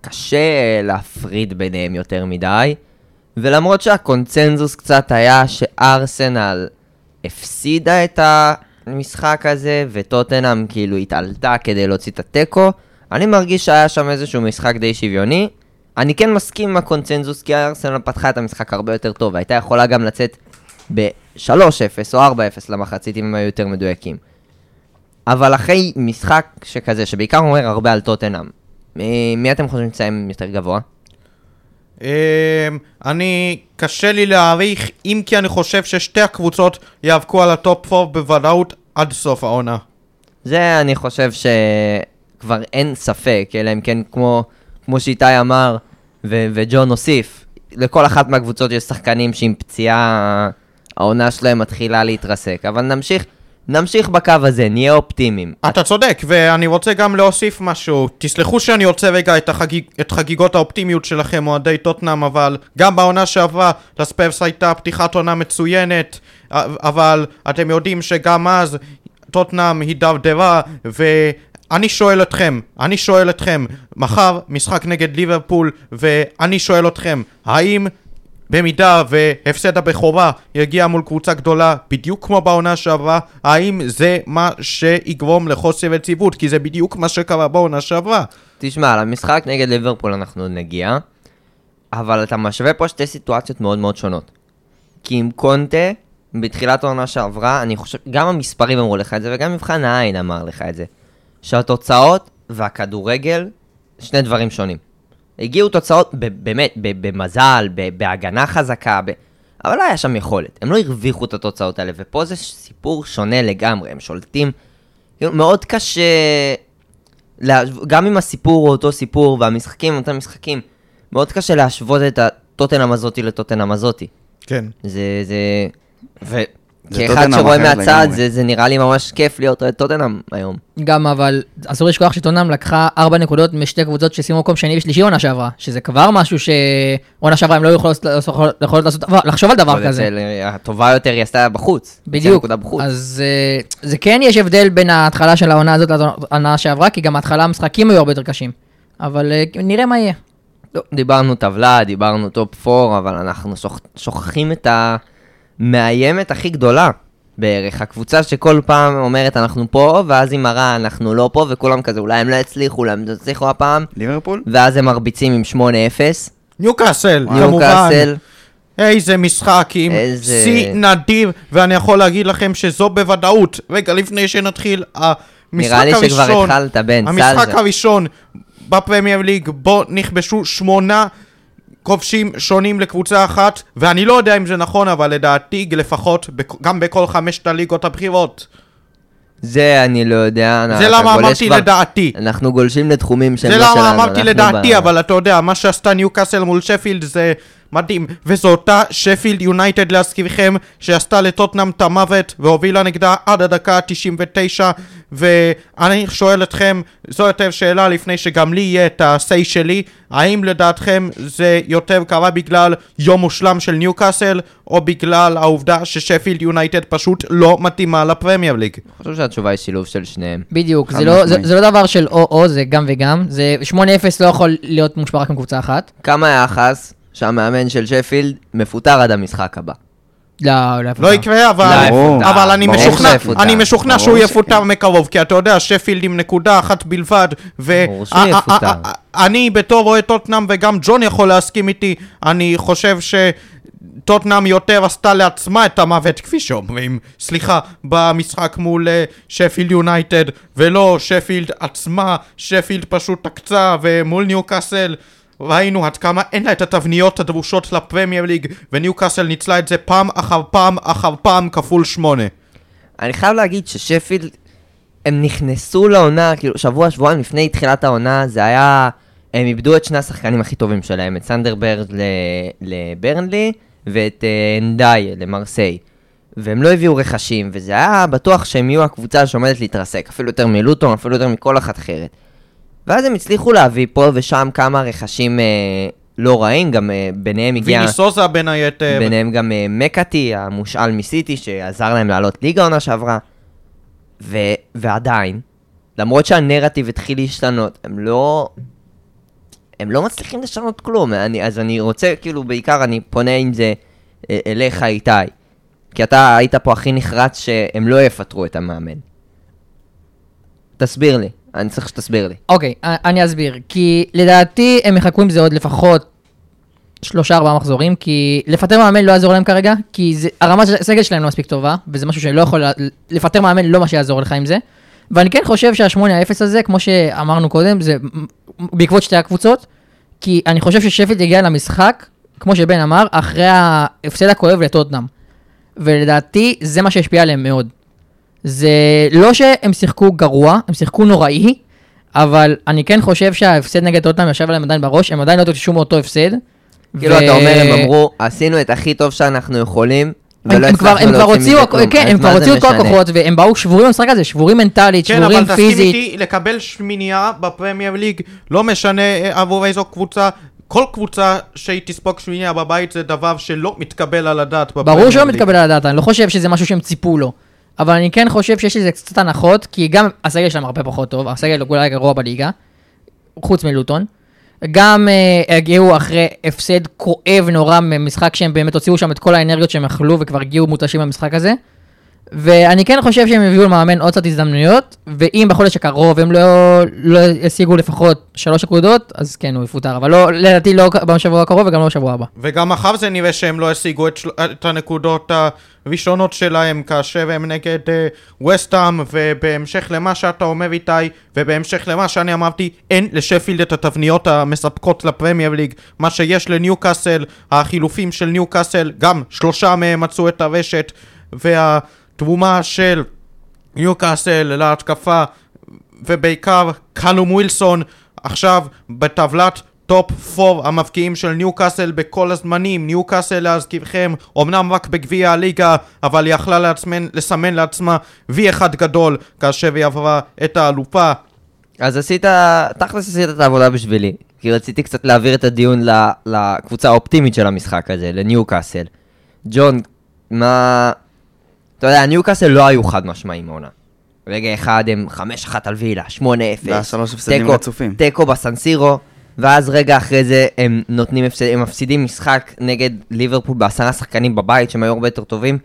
קשה להפריד ביניהם יותר מדי, ולמרות שהקונצנזוס קצת היה שארסנל הפסידה את המשחק הזה, וטוטנאם כאילו התעלתה כדי להוציא את התיקו, אני מרגיש שהיה שם איזשהו משחק די שוויוני. אני כן מסכים עם הקונצנזוס, כי ארסנל פתחה את המשחק הרבה יותר טוב, והייתה יכולה גם לצאת ב-3-0 או 4-0 למחצית אם הם היו יותר מדויקים. אבל אחרי משחק שכזה, שבעיקר אומר הרבה על טוטנאם, מי, מי אתם חושבים שיסיים יותר גבוה? אמ, אני, קשה לי להעריך, אם כי אני חושב ששתי הקבוצות יאבקו על הטופ 4 בוודאות עד סוף העונה. זה אני חושב שכבר אין ספק, אלא אם כן כמו, כמו שאיתי אמר ו- וג'ון הוסיף, לכל אחת מהקבוצות יש שחקנים שעם פציעה העונה שלהם מתחילה להתרסק, אבל נמשיך, נמשיך בקו הזה, נהיה אופטימיים. אתה צודק, ואני רוצה גם להוסיף משהו. תסלחו שאני רוצה רגע את, החגיג, את חגיגות האופטימיות שלכם, אוהדי טוטנאם, אבל גם בעונה שעברה לספרס הייתה פתיחת עונה מצוינת, אבל אתם יודעים שגם אז טוטנאם הידרדרה, אני שואל אתכם, אני שואל אתכם, מחר משחק נגד ליברפול, ואני שואל אתכם, האם במידה והפסד הבכורה יגיע מול קבוצה גדולה, בדיוק כמו בעונה שעברה, האם זה מה שיגרום לחוסר יציבות? כי זה בדיוק מה שקרה בעונה שעברה. תשמע, למשחק נגד ליברפול אנחנו נגיע, אבל אתה משווה פה שתי סיטואציות מאוד מאוד שונות. כי עם קונטה, בתחילת העונה שעברה, אני חושב, גם המספרים אמרו לך את זה, וגם מבחן העין אמר לך את זה, שהתוצאות והכדורגל, שני דברים שונים. הגיעו תוצאות ב- באמת, ב- במזל, ב- בהגנה חזקה, ב- אבל לא היה שם יכולת. הם לא הרוויחו את התוצאות האלה, ופה זה סיפור שונה לגמרי, הם שולטים. כאילו, מאוד קשה, גם אם הסיפור הוא אותו סיפור, והמשחקים הם אותם משחקים, מאוד קשה להשוות את הטוטנאם הזאתי לטוטנאם הזאתי. כן. זה, זה... ו... כאחד שרואה מהצד. זה, זה נראה לי ממש כיף להיות אוהד טוטנאם היום. גם אבל אסור לשכוח שטוטנאם לקחה ארבע נקודות משתי קבוצות שסיימו מקום שני ושלישי עונה שעברה, שזה כבר משהו שעונה שעברה הם לא יכולות לעשות לחשוב על דבר כזה. אה, הטובה יותר היא עשתה בחוץ. בדיוק. אז אה, זה כן יש הבדל בין ההתחלה של העונה הזאת לעונה שעברה, כי גם ההתחלה המשחקים היו הרבה יותר קשים. אבל אה, נראה מה יהיה. לא, דיברנו טבלה, דיברנו טופ 4, אבל אנחנו שוכ... שוכחים את המאיימת הכי גדולה בערך. הקבוצה שכל פעם אומרת אנחנו פה, ואז היא מראה אנחנו לא פה, וכולם כזה אולי הם לא יצליחו, אולי הם לא יצליחו הפעם, ליברפול? ואז הם מרביצים עם 8-0. ניוקאסל, כמובן. ניוקאסל, איזה משחק עם איזה- שיא נדיר, ואני יכול להגיד לכם שזו בוודאות. רגע, לפני שנתחיל, המשחק נראה לי שכבר הראשון, התחלת, בן, המשחק סל. הראשון בפרמייר ליג, בו נכבשו שמונה כובשים שונים לקבוצה אחת, ואני לא יודע אם זה נכון, אבל לדעתי לפחות, גם בכל חמשת הליגות הבכירות. זה אני לא יודע. זה למה אמרתי כבר- לדעתי. אנחנו גולשים לתחומים שהם זה לא שלנו. למה אמרתי לדעתי, ב- אבל אתה יודע, מה שעשתה ניוקאסל מול שפילד זה מדהים. וזו אותה שפילד יונייטד להזכירכם, שעשתה לטוטנאם את המוות, והובילה נגדה עד הדקה ה-99, ואני שואל אתכם, זו יותר שאלה לפני שגם לי יהיה את ה-say שלי, האם לדעתכם זה יותר קרה בגלל יום מושלם של ניוקאסל, או בגלל העובדה ששפילד יונייטד פשוט לא מתאימה לפרמייר ליג? אני חושב שהתשובה היא שילוב של שניהם. בדיוק, זה לא, זה. זה לא דבר של או-או, זה גם וגם. זה 8-0 לא יכול להיות מושפע רק מקבוצה אחת. כמה היחס שהמאמן של שפילד מפוטר עד המשחק הבא? לא, לא יפוטר. לא יקרה, אבל, לא. אבל אני משוכנע. אני משוכנע ברור שהוא. יפוטר מקרוב, כי אתה יודע, שפילד עם נקודה אחת בלבד. ואני בתור אוהד טוטנאם, וגם ג'ון יכול להסכים איתי, אני חושב ש... טוטנאם יותר עשתה לעצמה את המוות, כפי שאומרים, סליחה, במשחק מול אה, שפילד יונייטד, ולא שפילד עצמה, שפילד פשוט תקצה, ומול ניוקאסל ראינו עד כמה אין לה את התבניות הדרושות לפרמייר ליג, וניוקאסל ניצלה את זה פעם אחר פעם אחר פעם כפול שמונה. אני חייב להגיד ששפילד, הם נכנסו לעונה, כאילו שבוע, שבועיים לפני תחילת העונה, זה היה... הם איבדו את שני השחקנים הכי טובים שלהם, את סנדר ברג לברנלי ואת אה, אנדיאיי למרסיי. והם לא הביאו רכשים, וזה היה בטוח שהם יהיו הקבוצה שעומדת להתרסק, אפילו יותר מלוטון, אפילו יותר מכל אחת אחרת. ואז הם הצליחו להביא פה ושם כמה רכשים אה, לא רעים, גם אה, ביניהם הגיע... ויני סוזה בין היתר. ביניהם גם אה, מקאטי, המושאל מסיטי, שעזר להם לעלות ליגה עונה שעברה. ו- ועדיין, למרות שהנרטיב התחיל להשתנות, הם לא... הם לא מצליחים לשנות כלום. אני, אז אני רוצה, כאילו, בעיקר אני פונה עם זה אה, אליך, איתי. כי אתה היית פה הכי נחרץ שהם לא יפטרו את המאמן. תסביר לי, אני צריך שתסביר לי. אוקיי, אני אסביר. כי לדעתי הם יחכו עם זה עוד לפחות שלושה ארבעה מחזורים, כי לפטר מאמן לא יעזור להם כרגע, כי זה, הרמה של הסגל שלהם לא מספיק טובה, וזה משהו שלא יכול, לפטר מאמן לא מה שיעזור לך עם זה. ואני כן חושב שהשמונה האפס הזה, כמו שאמרנו קודם, זה בעקבות שתי הקבוצות, כי אני חושב ששפט הגיע למשחק, כמו שבן אמר, אחרי ההפסד הכואב לטוטנאם. ולדעתי זה מה שהשפיע עליהם מאוד. זה לא שהם שיחקו גרוע, הם שיחקו נוראי, אבל אני כן חושב שההפסד נגד טוטנאם ישב עליהם עדיין בראש, הם עדיין לא התאוששו מאותו הפסד. כאילו, ו- אתה אומר, הם אמרו, עשינו את הכי טוב שאנחנו יכולים, הם, ולא הצלחנו הם כבר להוציא הוציאו, מזה כלום. כן, הם כבר הוציאו את כל? הכוחות, והם באו שבורים במשחק הזה, שבורים מנטלית, כן, שבורים אבל תסכים פיזית. איתי, לקבל שמינייה בפרמייר ליג, לא משנה אה, עבור איזו קבוצה, כל קבוצה שהיא תספוג שמינייה בבית זה דבר שלא מתקבל על הדעת בפרמייר ליג. ברור שלא מתקבל על הדעת, אני לא חושב שזה משהו שהם ציפו לו. אבל אני כן חושב שיש לזה קצת הנחות, כי גם הסגל שלהם הרבה פחות טוב, הסגל אולי הגרוע בליגה, חוץ מלוטון. גם אה, הגיעו אחרי הפסד כואב נורא ממשחק שהם באמת הוציאו שם את כל האנרגיות שהם אכלו וכבר הגיעו מותשים במשחק הזה. ואני כן חושב שהם הביאו למאמן עוד קצת הזדמנויות, ואם בחודש הקרוב הם לא, לא ישיגו לפחות שלוש נקודות, אז כן, הוא יפוטר. אבל לא, לדעתי לא בשבוע הקרוב וגם לא בשבוע הבא. וגם אחר זה נראה שהם לא השיגו את. את הנקודות הראשונות שלהם כאשר הם נגד ווסטהאם, uh, ובהמשך למה שאתה אומר איתי, ובהמשך למה שאני אמרתי, אין לשפילד את התבניות המספקות לפרמייר ליג. מה שיש לניוקאסל, החילופים של ניוקאסל, גם שלושה מהם מצאו את הרשת, וה... תרומה של ניוקאסל להתקפה ובעיקר קלום ווילסון עכשיו בטבלת טופ 4 המבקיעים של ניוקאסל בכל הזמנים. ניוקאסל להזכירכם אמנם רק בגביע הליגה אבל היא יכלה לעצמן, לסמן לעצמה וי אחד גדול כאשר היא עברה את האלופה. אז עשית, תכלס עשית את העבודה בשבילי כי רציתי קצת להעביר את הדיון לקבוצה האופטימית של המשחק הזה, לניוקאסל ג'ון, מה, אתה יודע, ניוקאסל לא היו חד משמעיים מעונה. רגע אחד הם 5-1 על וילה, 8-0. ואז שלוש הפסדים רצופים. תיקו בסנסירו, ואז רגע אחרי זה הם נותנים הפסד, הם מפסידים משחק נגד ליברפול בעשרה שחקנים בבית שהם היו הרבה יותר טובים.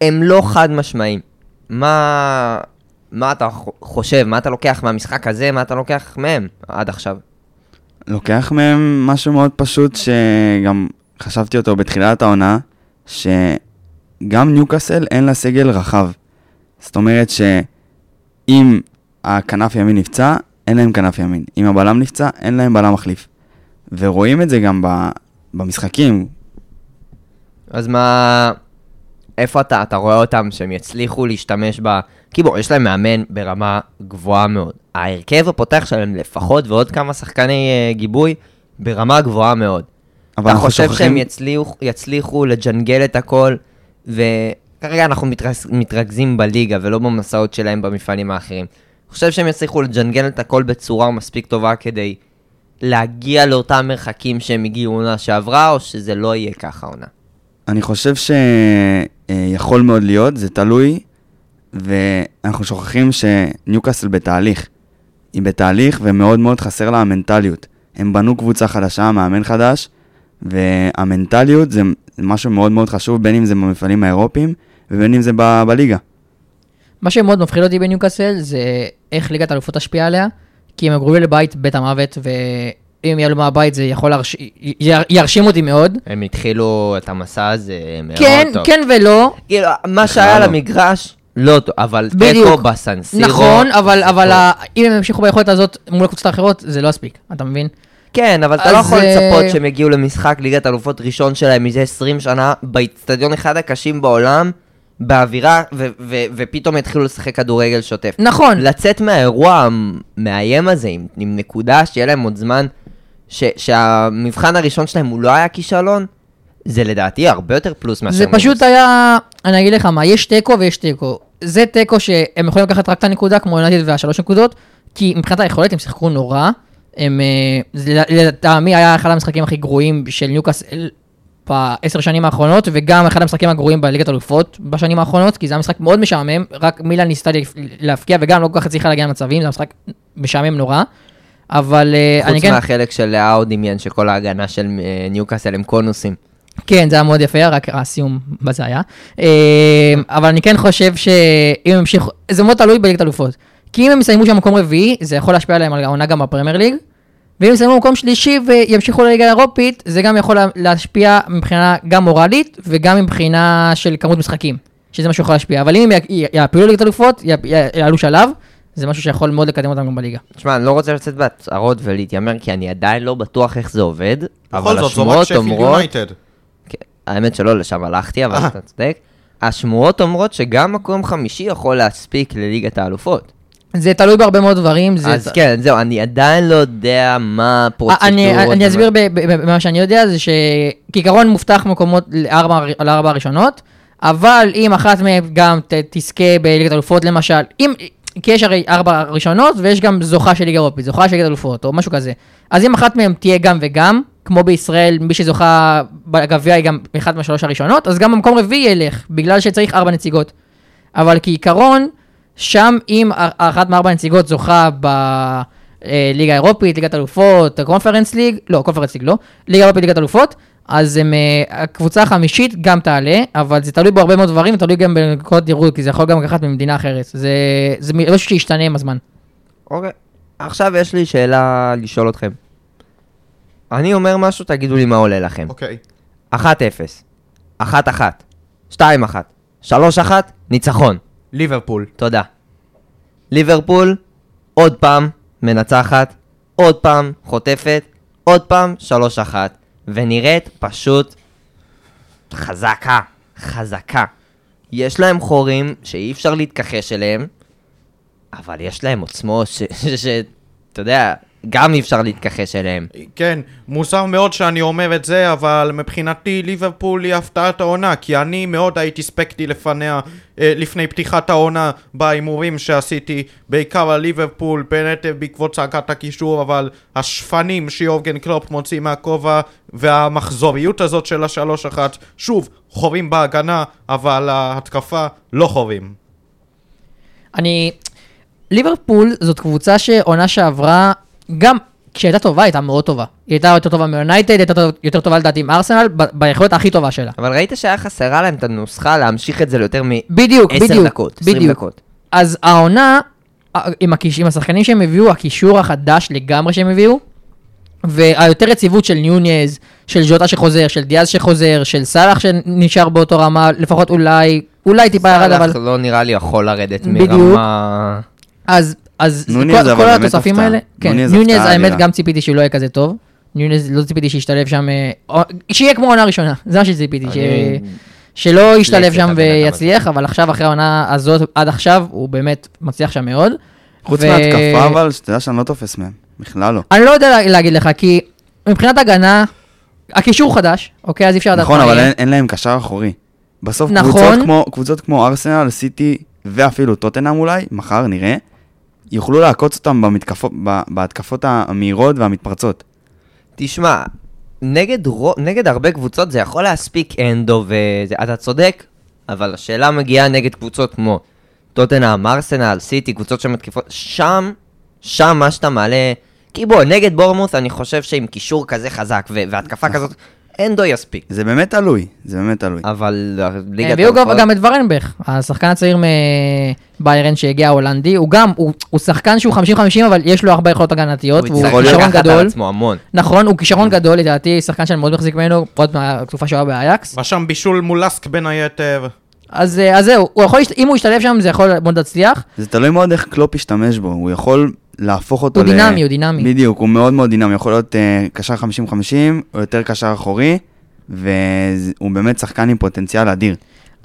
הם לא חד משמעיים. מה, מה אתה חושב, מה אתה לוקח מהמשחק הזה, מה אתה לוקח מהם עד עכשיו? לוקח מהם משהו מאוד פשוט שגם חשבתי אותו בתחילת העונה, ש... גם ניוקאסל אין לה סגל רחב. זאת אומרת שאם הכנף ימין נפצע, אין להם כנף ימין. אם הבלם נפצע, אין להם בלם מחליף. ורואים את זה גם במשחקים. אז מה... איפה אתה, אתה רואה אותם שהם יצליחו להשתמש ב... בוא, יש להם מאמן ברמה גבוהה מאוד. ההרכב הפותח שלהם לפחות ועוד כמה שחקני uh, גיבוי ברמה גבוהה מאוד. אתה חושב שוכחים... שהם יצליחו, יצליחו לג'נגל את הכל? וכרגע אנחנו מתרכז, מתרכזים בליגה ולא במסעות שלהם במפעלים האחרים. אני חושב שהם יצליחו לג'נגל את הכל בצורה מספיק טובה כדי להגיע לאותם מרחקים שהם הגיעו עונה שעברה, או שזה לא יהיה ככה עונה? אני חושב שיכול מאוד להיות, זה תלוי, ואנחנו שוכחים שניוקאסל בתהליך. היא בתהליך ומאוד מאוד חסר לה המנטליות. הם בנו קבוצה חדשה, מאמן חדש, והמנטליות זה משהו מאוד מאוד חשוב, בין אם זה במפעלים האירופיים ובין אם זה ב- בליגה. מה שמאוד מפחיד אותי בניוקאסל זה איך ליגת האלופות תשפיע עליה, כי הם הגרועים לבית בית המוות, ואם יעלו מהבית זה יכול להרש... ירשים אותי מאוד. הם התחילו את המסע הזה מאוד כן, טוב. כן ולא. כאילו, מה שהיה על המגרש... לא טוב, אבל תיקו בסנסירו. נכון, אבל, אבל אם הם ימשיכו ביכולת הזאת מול הקבוצות האחרות, זה לא יספיק, אתה מבין? כן, אבל אתה לא יכול לצפות שהם יגיעו למשחק ליגת אלופות ראשון שלהם מזה 20 שנה, באיצטדיון אחד הקשים בעולם, באווירה, ופתאום יתחילו לשחק כדורגל שוטף. נכון. לצאת מהאירוע המאיים הזה עם, עם נקודה, שיהיה להם עוד זמן, ש, שהמבחן הראשון שלהם הוא לא היה כישלון, זה לדעתי הרבה יותר פלוס מאשר... זה פשוט היה, אני אגיד לך מה, יש תיקו ויש תיקו. זה תיקו שהם יכולים לקחת רק את הנקודה, כמו יונתיד והשלוש נקודות, כי מבחינת היכולת הם שיחקו נורא. הם, אה, לטעמי היה אחד המשחקים הכי גרועים של ניוקאסל בעשר שנים האחרונות, וגם אחד המשחקים הגרועים בליגת אלופות בשנים האחרונות, כי זה היה משחק מאוד משעמם, רק מילה ניסתה להפקיע וגם לא כל כך הצליחה להגיע למצבים, זה היה משחק משעמם נורא. אבל אה, אני כן... חוץ מהחלק של לאהו דמיין שכל ההגנה של אה, ניוקאסל הם קונוסים. כן, זה היה מאוד יפה, רק הסיום בזה היה. אבל אני כן חושב שאם ימשיכו, זה מאוד תלוי בליגת אלופות. כי אם הם יסיימו שם מקום רביעי, זה יכול להשפיע עליהם על העונה גם בפרמייר ליג. ואם הם יסיימו מקום שלישי וימשיכו לליגה האירופית, זה גם יכול להשפיע מבחינה גם מורלית וגם מבחינה של כמות משחקים, שזה משהו שיכול להשפיע. אבל אם הם יעפילו ליגת אלופות, יעלו שלב, זה משהו שיכול מאוד לקדם אותם גם בליגה. תשמע, אני לא רוצה לצאת בהצהרות ולהתיימר, כי אני עדיין לא בטוח איך זה עובד, אבל השמועות אומרות... כן, האמת שלא, לשם הלכתי, אבל אתה צודק. השמועות אומרות שגם מקום חמישי יכול להספיק לליגת האלופות. זה תלוי בהרבה מאוד דברים. זה אז כן, זהו, אני עדיין לא יודע מה הפרוצדורות. אני, אני אסביר במה שאני יודע, זה שכעיקרון מובטח מקומות על ארבע הראשונות, אבל אם אחת מהן גם ת, תזכה בליגת אלופות למשל, אם, כי יש הרי ארבע ראשונות ויש גם זוכה של ליגה אירופית, זוכה של ליגת אלופות או משהו כזה. אז אם אחת מהן תהיה גם וגם, כמו בישראל, מי שזוכה בגביע היא גם אחת מהשלוש הראשונות, אז גם במקום רביעי ילך, בגלל שצריך ארבע נציגות. אבל כעיקרון, שם אם אחת מארבע הנציגות זוכה בליגה האירופית, ליגת אלופות, קונפרנס ליג, לא, קונפרנס ליג לא, ליגה אירופית, ליגת אלופות, אז הם, אה, הקבוצה החמישית גם תעלה, אבל זה תלוי בהרבה מאוד דברים, תלוי גם בנקודות דירוג, כי זה יכול גם לקחת ממדינה אחרת. זה, זה משהו שישתנה עם הזמן. אוקיי. עכשיו יש לי שאלה לשאול אתכם. אני אומר משהו, תגידו לי מה עולה לכם. אוקיי. 1-0, 1-1, 2-1, 3-1, ניצחון. ליברפול. תודה. ליברפול, עוד פעם מנצחת, עוד פעם חוטפת, עוד פעם 3-1, ונראית פשוט חזקה, חזקה. יש להם חורים שאי אפשר להתכחש אליהם, אבל יש להם עוצמות שאתה יודע, גם אי אפשר להתכחש אליהם. כן, מוזר מאוד שאני אומר את זה, אבל מבחינתי ליברפול היא הפתעת העונה, כי אני מאוד הייתי ספקטי לפניה, אה, לפני פתיחת העונה בהימורים שעשיתי, בעיקר על ליברפול, בין היתר בעקבות צעקת הקישור, אבל השפנים שיורגן קלופ מוציא מהכובע, והמחזוריות הזאת של השלוש אחת, שוב, חורים בהגנה, אבל ההתקפה לא חורים. אני... ליברפול זאת קבוצה שעונה שעברה, גם כשהייתה טובה, הייתה מאוד טובה. היא הייתה יותר טובה מיונייטד, הייתה יותר טובה לדעתי עם ארסנל, ביכולת הכי טובה שלה. אבל ראית שהיה חסרה להם את הנוסחה להמשיך את זה ליותר מ-10 בדיוק, בדיוק. דקות, 20 בדיוק. דקות. אז העונה, עם, הקיש, עם השחקנים שהם הביאו, הקישור החדש לגמרי שהם הביאו, והיותר יציבות של נונייז, של ז'וטה שחוזר, של דיאז שחוזר, של סאלח שנשאר באותו רמה, לפחות אולי, אולי טיפה ירד, אבל... סאלח לא נראה לי יכול לרדת בדיוק. מרמה... אז, אז כל, כל התוספים. האלה, כן, נונייז האמת. גם ציפיתי שהוא לא יהיה כזה טוב. ניוניז לא ציפיתי שישתלב שם, אה, שיהיה כמו עונה ראשונה, זה מה שציפיתי, ש... אני- שלא ישתלב שם ויצליח, אבל עכשיו אחרי העונה הזאת, עד עכשיו, הוא באמת מצליח שם מאוד. חוץ מהתקפה, אבל שתדע שאני לא תופס מהם. בכלל לא. אני לא יודע לה- להגיד לך, כי מבחינת הגנה, הקישור חדש, אוקיי, אז אי אפשר לדעת נכון, אבל. אין- להם קשר אחורי. בסוף נכון. קבוצות כמו ארסנל, סיטי ואפילו טוטנאם אולי, מחר נראה, יוכלו לעקוץ אותם במתקפות- בהתקפות המהירות והמתפרצות. תשמע, נגד, רו... נגד הרבה קבוצות זה יכול להספיק אנדו וזה, אתה צודק, אבל השאלה מגיעה נגד קבוצות כמו טוטנאם, ארסנל, סיטי, קבוצות שמתקיפות, שם, שם מה שאתה מעלה, כי בוא, נגד בורמוס אני חושב שעם קישור כזה חזק והתקפה נכון. אנדו יספיק. זה באמת תלוי, זה באמת תלוי. אבל ליגת הביאו גם, האלופות- גם את חרבנברך, השחקן הצעיר מביירן שהגיע ההולנדי, הוא גם, הוא, הוא שחקן שהוא 50-50 אבל יש לו הרבה יכולות הגנתיות, הוא והוא כישרון לקחת על גדול, עצמו המון. נכון, הוא כישרון גדול לדעתי, שחקן שאני מאוד מחזיק ממנו, עוד מהתקופה שהוא היה באייאקס, רשם בישול מול LASK בין היתר. אז, אה, אז זהו, הוא יכול, אם הוא ישתלב שם זה יכול מאוד להצליח, זה תלוי מאוד איך קלופ ישתמש בו, הוא יכול להפוך אותו הוא דינמי, הוא דינמי. בדיוק, הוא מאוד מאוד דינמי, יכול להיות אה, קשר 50-50, או יותר קשר אחורי, והוא באמת שחקן עם פוטנציאל אדיר.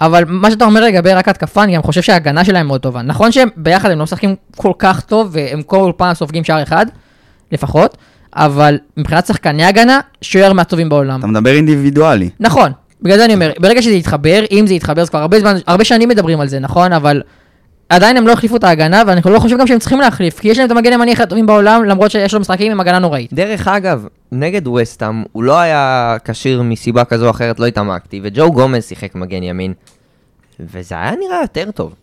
אבל מה שאתה אומר לגבי רק התקפה, אני גם חושב שההגנה שלהם מאוד טובה. נכון שהם ביחד הם לא משחקים כל כך טוב, והם כל פעם סופגים שער אחד, לפחות, אבל מבחינת שחקני הגנה, שוער מהטובים בעולם. אתה מדבר אינדיבידואלי. נכון, בגלל זה אני אומר, ברגע שזה יתחבר, אם זה יתחבר, אז כבר הרבה זמן, הרבה שנים מדברים על זה, נכון? אבל עדיין הם לא החליפו את ההגנה, ואני לא חושב גם שהם צריכים להחליף, כי יש להם את המגן הימני הכי הטובים בעולם, למרות שיש לו משחקים עם הגנה נוראית. דרך אגב, נגד וסטאם, הוא לא היה כשיר מסיבה כזו או אחרת, לא התעמקתי, וג'ו גומז שיחק מגן ימין, וזה היה נראה יותר טוב.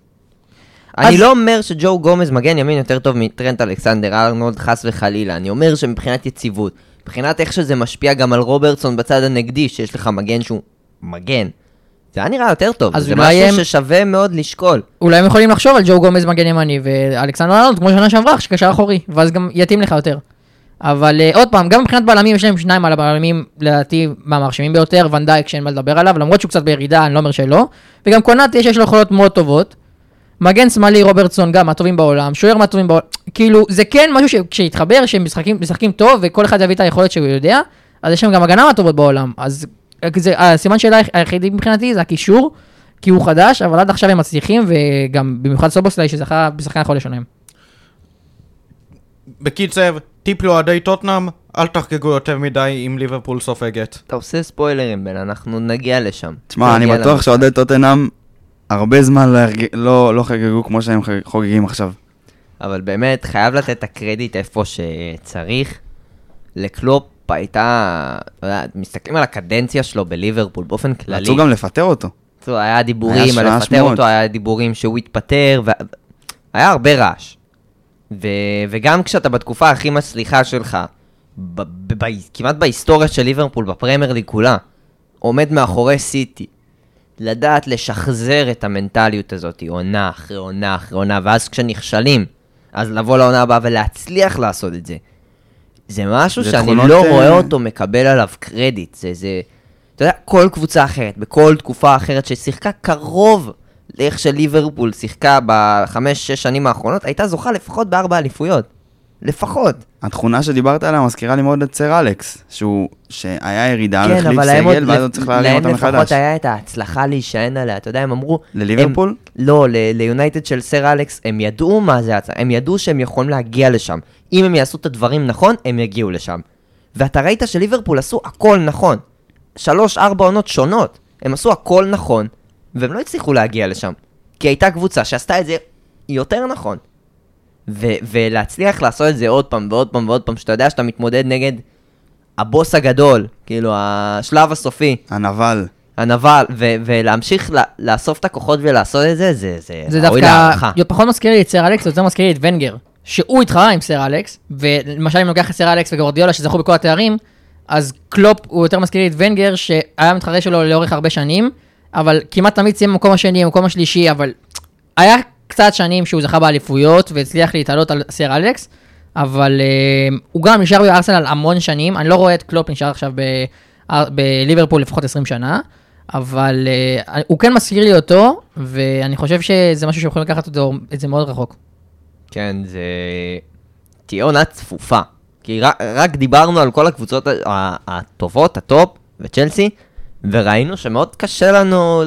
אז- אני לא אומר שג'ו גומז מגן ימין יותר טוב מטרנט אלכסנדר ארנולד, חס וחלילה, אני אומר שמבחינת יציבות, מבחינת איך שזה משפיע גם על רוברטסון בצד הנגדי, שיש לך מגן שהוא מגן, זה היה נראה יותר טוב, זה משהו הם- ששווה מאוד לשקול. אולי הם יכולים לחשוב על ג'ו גומז מגן ימני, ואלכסנדר ארנולד כמו שנה שעברה, שקשר אחורי, ואז גם יתאים לך יותר. אבל uh, עוד פעם, גם מבחינת בלמים, יש להם שניים על הבלמים, לדעתי, מהמרשימים ביותר, ונדייק שאין מה לדבר עליו, למרות שהוא קצת בירידה, אני לא אומר שלא. וגם קונאטי יש לו יכולות מאוד טובות. מגן שמאלי רוברטסון גם מהטובים בעולם, שוער מהטובים בעולם, כאילו זה כן משהו שכשיתחבר, שהם משחקים, משחקים טוב וכל אחד יביא את היכולת שהוא יודע, אז יש שם גם הגנה מהטובות בעולם, אז הסימן שאלה היחידי מבחינתי זה הקישור, כי הוא חדש, אבל עד עכשיו הם מצליחים, וגם במיוחד סובוסליי שזכה בשחקן החודש שלהם. בקיצר, טיפ לאוהדי טוטנאם, אל תחגגו יותר מדי אם ליברפול סופגת. אתה עושה ספוילרים, בן, אנחנו נגיע לשם. תשמע, אני בטוח. שאוהדי טוטנאם הרבה זמן לא לא לא חגגו כמו שהם חוגגים עכשיו. אבל באמת, חייב לתת את הקרדיט איפה שצריך. לקלופ הייתה, אתה יודע, מסתכלים על הקדנציה שלו בליברפול באופן כללי. רצו גם לפטר אותו. יודע, היה דיבורים על לפטר. אותו, היה דיבורים שהוא יתפטר, והיה הרבה רעש. ו... וגם כשאתה בתקופה הכי מצליחה שלך, ב... ב... ב... כמעט בהיסטוריה של ליברפול, בפרמייר ליג כולה, עומד מאחורי סיטי, לדעת לשחזר את המנטליות הזאת, עונה אחרי עונה אחרי עונה, ואז כשנכשלים, אז לבוא לעונה הבאה ולהצליח לעשות את זה. זה משהו זה שאני לא אה, רואה אותו מקבל עליו קרדיט. זה, זה, אתה יודע, כל קבוצה אחרת, בכל תקופה אחרת ששיחקה קרוב לאיך שליברפול שיחקה בחמש, שש שנים האחרונות, הייתה זוכה לפחות בארבע אליפויות. לפחות. התכונה שדיברת עליה מזכירה לי מאוד את סר אלכס, שהוא, שהיה ירידה, הוא כן, החליף להם עוד, סגל, ואז הוא צריך להרים להם אותה לפחות מחדש. היה את ההצלחה להישען עליה, אתה יודע, הם אמרו... לליברפול? הם, לא, ליונייטד של סר אלכס, הם ידעו מה זה הצלחה, הם ידעו שהם יכולים להגיע לשם. אם הם יעשו את הדברים נכון, הם יגיעו לשם. ואתה ראית שליברפול עשו הכל נכון. שלוש, ארבע עונות שונות. הם עשו הכל נכון, והם לא הצליחו להגיע לשם. כי הייתה קבוצה שעשתה את זה יותר נכון. ו- ולהצליח לעשות את זה עוד פעם ועוד פעם ועוד פעם, שאתה יודע שאתה מתמודד נגד הבוס הגדול, כאילו השלב הסופי, הנבל. הנבל, ו- ולהמשיך ל- לאסוף את הכוחות ולעשות את זה, זה, זה, זה ראוי דווקא להערכה. פחות מזכיר לי את סר אלכס, יותר מזכיר לי את ונגר, שהוא התחרה עם סר אלכס, ולמשל אם לוקח את סר אלכס וגורדיולה שזכו בכל התארים, אז קלופ הוא יותר מזכיר לי את ונגר, שהיה מתחרה שלו לאורך הרבה שנים, אבל כמעט תמיד סיים במקום השני, במקום השלישי, אבל היה קצת שנים שהוא זכה באליפויות והצליח להתעלות על סר אלכס, אבל אה, הוא גם נשאר בארסנל המון שנים, אני לא רואה את קלופ נשאר עכשיו ב- בליברפול לפחות 20 שנה, אבל אה, הוא כן מזכיר לי אותו, ואני חושב שזה משהו שיכולים לקחת אותו, את זה מאוד רחוק. כן, זה... תהיה עונה צפופה. כי רק, רק דיברנו על כל הקבוצות הטובות, הטופ 6 וצ'לסי, וראינו שמאוד קשה לנו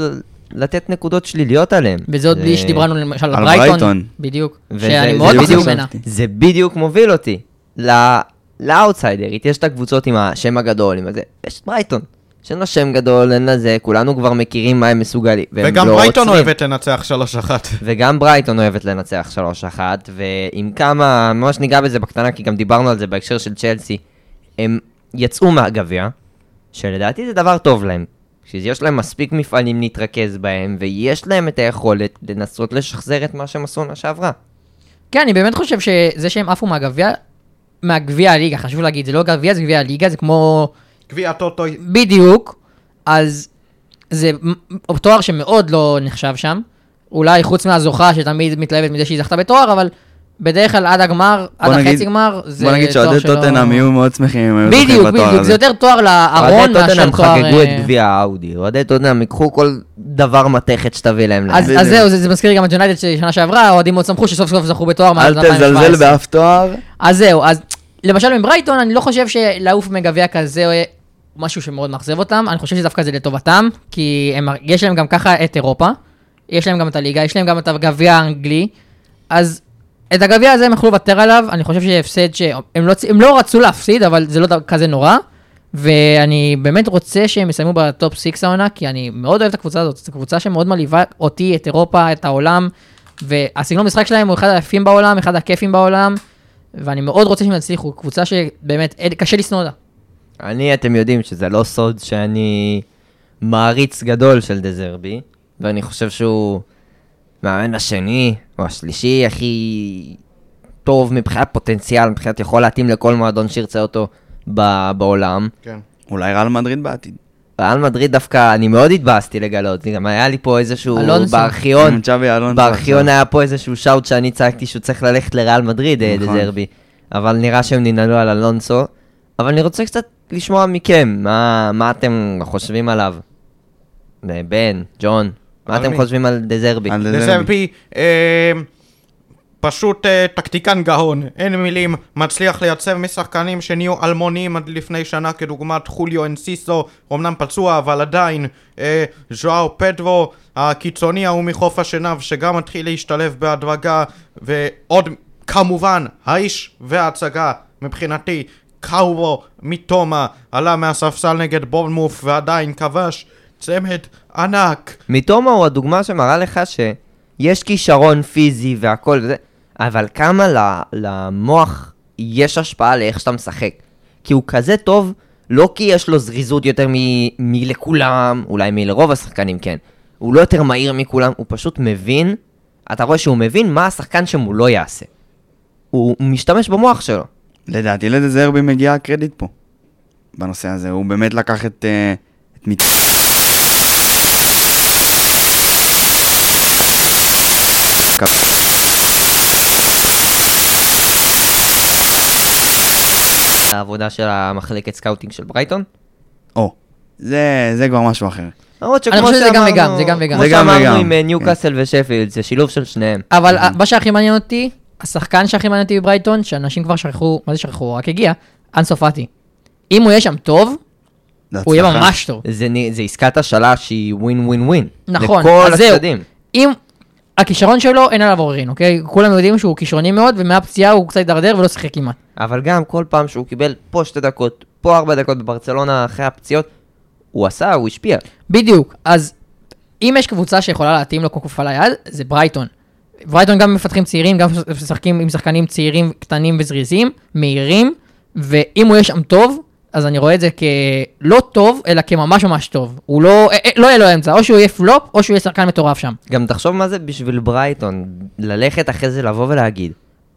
לתת נקודות שליליות עליהם. וזה עוד בלי שדיברנו למשל על ברייטון. בדיוק, שאני זה מאוד מחזיק ממנה. זה בדיוק מוביל אותי לאאוטסיידרית. יש את הקבוצות עם השם הגדול, עם הזה. יש את ברייטון. שאין לה שם גדול, אין לה זה, כולנו כבר מכירים מה הם מסוגלים. והם וגם לא ברייטון עוצרים. אוהבת לנצח 3-1. וגם ברייטון אוהבת לנצח 3-1, ועם כמה, ממש ניגע בזה בקטנה, כי גם דיברנו על זה בהקשר של צ'לסי, הם יצאו מהגביע, שלדעתי זה דבר טוב להם. שיש להם מספיק מפעלים להתרכז בהם, ויש להם את היכולת לנסות לשחזר את מה שהם עשו עונה שעברה. כן, אני באמת חושב שזה שהם עפו מהגביע, מהגביע הליגה, חשוב להגיד, זה לא גביע, זה גביע הליגה, זה כמו... גביע טוטו, בדיוק, אז זה תואר שמאוד לא נחשב שם. אולי חוץ מהזוכה שתמיד מתלהבת מזה שהיא זכתה בתואר, אבל בדרך כלל עד הגמר, עד נגיד- החצי גמר, זה בוא נגיד תואר שאוהדי שלא- טוטנאם יהיו מאוד שמחים אם היו זוכים בדיוק, בתואר בדיוק, הזה. זה יותר תואר לארון אוהדי מאשר טוטנאם תואר... חגגו את אה, גביע האאודי, אוהדי טוטנאם ייקחו כל דבר מתכת שתביא להם. אז להם. אז זהו, זה זה מזכיר גם את יונייטד ששנה שעברה, האוהדים מאוד שמחו שסוף סוף זכו בתואר מאז אל תזלזל 2017. באף תואר. אז זהו, אז למשל עם ברייטון, אני לא חושב שלעוף מגביע כזה משהו שמאוד מאכזב אותם, אני חושב שדווקא זה לטובתם, כי הם, יש להם גם ככה את אירופה, יש להם גם את הליגה, יש להם גם את הגביע האנגלי, אז את הגביע הזה הם יכלו לוותר עליו, אני חושב שזה הפסד שהם לא, הם לא רצו להפסיד, אבל זה לא כזה נורא, ואני באמת רוצה שהם יסיימו בטופ 6 העונה, כי אני מאוד אוהב את הקבוצה הזאת, זו קבוצה שמאוד מלהיבה אותי, את אירופה, את העולם, והסגנון משחק שלהם הוא אחד היפים בעולם, אחד הכיפים בעולם, ואני מאוד רוצה שהם יצליחו, קבוצה שבאמת קשה לשנוא אותה. אני, אתם יודעים שזה לא סוד שאני מעריץ גדול של דזרבי, ואני חושב שהוא מאמן השני או השלישי הכי טוב מבחינת פוטנציאל, מבחינת יכול להתאים לכל מועדון שירצה אותו ב- בעולם. כן. אולי רעל מדריד בעתיד. ריאל מדריד דווקא, אני מאוד התבאסתי לגלות, גם היה לי פה איזשהו, אלונסו. בארכיון, אלונסו בארכיון. היה פה איזשהו שאוט שאני צעקתי שהוא צריך ללכת לריאל מדריד, אה, נכון. דזרבי. אבל נראה שהם ננעלו על אלונסו. אבל אני רוצה קצת לשמוע מכם, מה, מה אתם חושבים עליו? אה, בן, ג'ון, מה אתם? חושבים על דזרבי? על דזרבי, אה, פשוט אה, טקטיקן גאון, אין מילים, מצליח לייצב משחקנים שנהיו אלמונים עד לפני שנה כדוגמת חוליו אנסיסו, אמנם פצוע אבל עדיין, אה, ז'ואר פדרו, הקיצוני ההוא מחוף השנהב שגם מתחיל להשתלב בהדרגה, ועוד כמובן האיש וההצגה מבחינתי, קאורו מתומה, עלה מהספסל נגד בורנמוף ועדיין כבש צמד ענק. מתומו הוא הדוגמה שמראה לך שיש כישרון פיזי והכל וזה, אבל כמה ל- למוח יש השפעה לאיך שאתה משחק. כי הוא כזה טוב, לא כי יש לו זריזות יותר מ- מלכולם, אולי מלרוב השחקנים כן. הוא לא יותר מהיר מכולם, הוא פשוט מבין, אתה רואה שהוא מבין מה השחקן שמולו יעשה. הוא משתמש במוח שלו. לדעתי לדזרבי מגיע הקרדיט פה, בנושא הזה. הוא באמת לקח את... אה, את מת... העבודה של המחלקת סקאוטינג של ברייטון. או, זה, זה כבר משהו אחר. למרות אני שכמו חושב שזה גם שאמרנו- וגם, זה גם וגם. כמו זה גם שאמרנו וגם, עם אה, כן. ניוקאסל ושפילד, זה שילוב של שניהם. אבל מה שהכי מעניין אותי, השחקן שהכי מעניין אותי בברייטון, שאנשים כבר שכחו, מה זה שכחו? רק הגיע, אנסו פאטי. אם הוא יהיה שם טוב, הוא יהיה. ממש טוב. זה עסקת השאלה שהיא ווין ווין ווין. נכון, לכל אז זהו. הצדדים. אם הכישרון שלו, אין עליו עוררין, אוקיי? כולם יודעים שהוא כישרוני מאוד, ומהפציעה הוא קצת הידרדר ולא שיחק כמעט. אבל גם כל פעם שהוא קיבל פה שתי דקות, פה ארבע דקות בברצלונה אחרי הפציעות, הוא עשה, הוא השפיע. בדיוק, אז אם יש קבוצה שיכולה להתאים לו כמו קופה ליד, זה ברייטון. ברייטון גם מפתחים צעירים, גם משחקים עם שחקנים צעירים, קטנים וזריזים, מהירים, ואם הוא יהיה שם טוב, אז אני רואה את זה כלא טוב, אלא כממש ממש טוב. הוא לא, אה, אה, לא יהיה לו אמצע, או שהוא יהיה פלופ, או שהוא יהיה שחקן מטורף שם. גם תחשוב מה זה בשביל ברייטון, ללכת אחרי זה לבוא ולהגיד.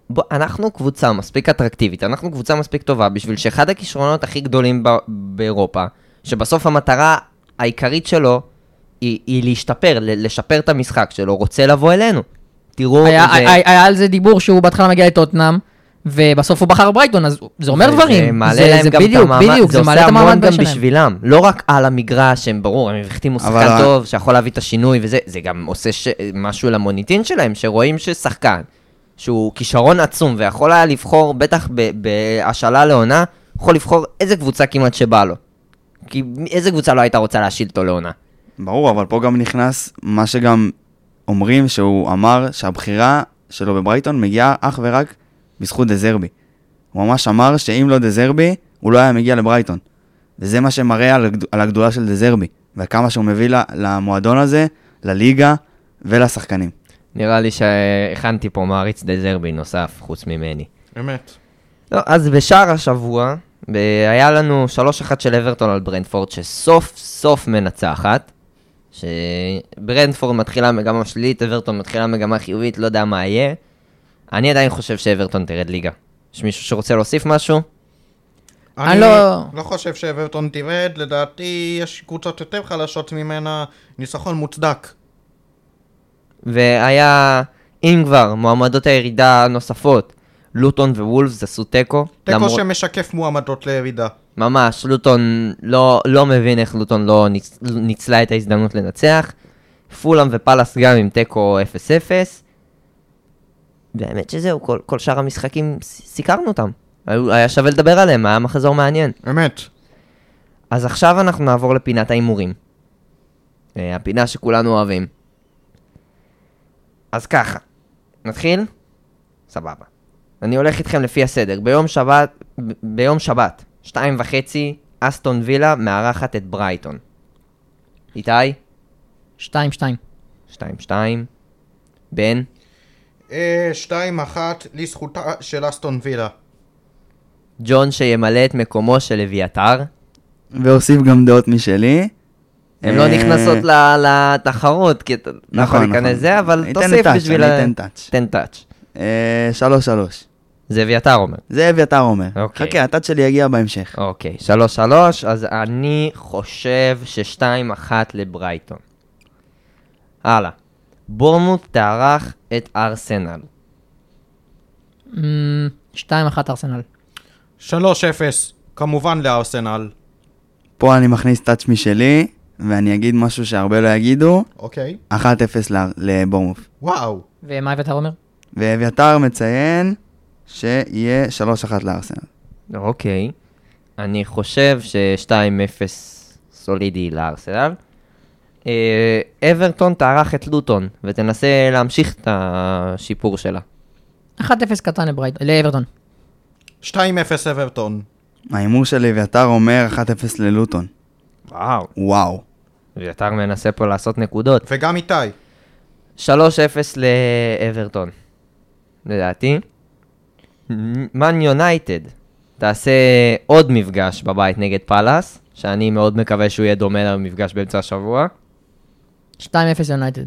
בוא, אנחנו קבוצה מספיק אטרקטיבית, אנחנו קבוצה מספיק טובה בשביל שאחד הכישרונות הכי גדולים ב- באירופה, שבסוף המטרה העיקרית שלו היא, היא להשתפר, ל- לשפר את המשחק שלו, רוצה לבוא אלינו. תראו, היה, זה- היה, היה על זה דיבור שהוא בהתחלה מגיע לטוטנאם, ובסוף הוא בחר ברייטון, אז זה אומר זה- דברים. זה מעלה זה, להם זה גם בדיוק, את המעמד, בדיוק, זה זה מעלה עושה המון גם. בשבילם. לא רק על המגרש, הם ברור, הם החתימו אבל שחקן ה- טוב, שיכול להביא את השינוי וזה, זה גם עושה ש... משהו למוניטין שלהם, שרואים ששחקן, שהוא כישרון עצום ויכול היה לבחור, בטח ב- בהשאלה לעונה, יכול לבחור איזה קבוצה כמעט שבא לו. כי איזה קבוצה לא הייתה רוצה להשיל אותו לעונה. ברור, אבל פה גם נכנס מה שגם אומרים שהוא אמר שהבחירה שלו בברייטון מגיעה אך ורק בזכות דזרבי. הוא ממש אמר שאם לא דזרבי, הוא לא היה מגיע לברייטון. וזה מה שמראה על, הגד... על הגדולה של דזרבי, וכמה שהוא מביא ל- למועדון הזה, לליגה ולשחקנים. נראה לי שהכנתי פה מעריץ דזרבי נוסף, חוץ ממני. אמת. לא, אז בשער השבוע, ב- היה לנו 3-1 של אברטון על ברנדפורד, שסוף סוף מנצחת. שברנדפורד מתחילה מגמה שלילית, אברטון מתחילה מגמה חיובית, לא יודע מה יהיה. אני עדיין חושב שאברטון תרד ליגה. יש מישהו שרוצה להוסיף משהו? אני לא- לא חושב שאברטון תרד, לדעתי יש קבוצות יותר חלשות ממנה, ניצחון מוצדק. והיה, אם כבר, מועמדות הירידה הנוספות, לוטון ווולפס עשו תיקו. תיקו למרות- שמשקף מועמדות לירידה. ממש, לוטון לא, לא מבין איך לוטון לא ניצ, ניצלה את ההזדמנות לנצח. פולאם ופאלאס גם עם תיקו 0-0. באמת שזהו, כל, כל שאר המשחקים סיקרנו אותם. היה שווה לדבר עליהם, היה מחזור מעניין. אמת. אז עכשיו אנחנו נעבור לפינת ההימורים. אה, הפינה שכולנו אוהבים. אז ככה, נתחיל? סבבה. אני הולך איתכם לפי הסדר. ביום שבת, ב- ביום שבת, שתיים וחצי, אסטון וילה מארחת את ברייטון. איתי? שתיים, שתיים. שתיים שתיים. בן? אה, שתיים אחת לזכותה של אסטון וילה. ג'ון שימלא את מקומו של אביתר. ואוסיף גם דעות משלי. הן לא אה, נכנסות לתחרות, כי אתה לא יכול נכון, להיכנס נכון. זה, אבל אני אתן תוסיף בשביל... אני אתן טאץ'. תן טאץ'. שלוש שלוש. זה אביתר אומר. זה אביתר אומר. אוקיי. חכה, הטאץ' שלי יגיע בהמשך. אוקיי, שלוש שלוש, אז אני חושב ששתיים אחת לברייטון. הלאה. בורמוט תארח את ארסנל. אמ, שתיים, אחת ארסנל. שלוש אפס, כמובן לארסנל. פה אני מכניס טאץ' משלי, ואני אגיד משהו שהרבה לא יגידו, אוקיי. 1-0 ל- לבורמוף. וואו. ומה אביתר אומר? ואביתר מציין שיהיה 3-1 לארסנל. אוקיי. אני חושב ש-2-0 סולידי לארסנל. אה, אברטון תארח את לוטון, ותנסה להמשיך את השיפור שלה. 1-0 קטן לאברטון. שתיים אפס אברטון. ההימור של אביתר אומר 1-0 ללוטון. וואו. וואו. אביתר מנסה פה לעשות נקודות. וגם איתי. 3-0 לאברטון, לדעתי. מן יונייטד תעשה עוד מפגש בבית נגד פאלאס, שאני מאוד מקווה שהוא יהיה דומה למפגש באמצע השבוע. 2-0 יונייטד.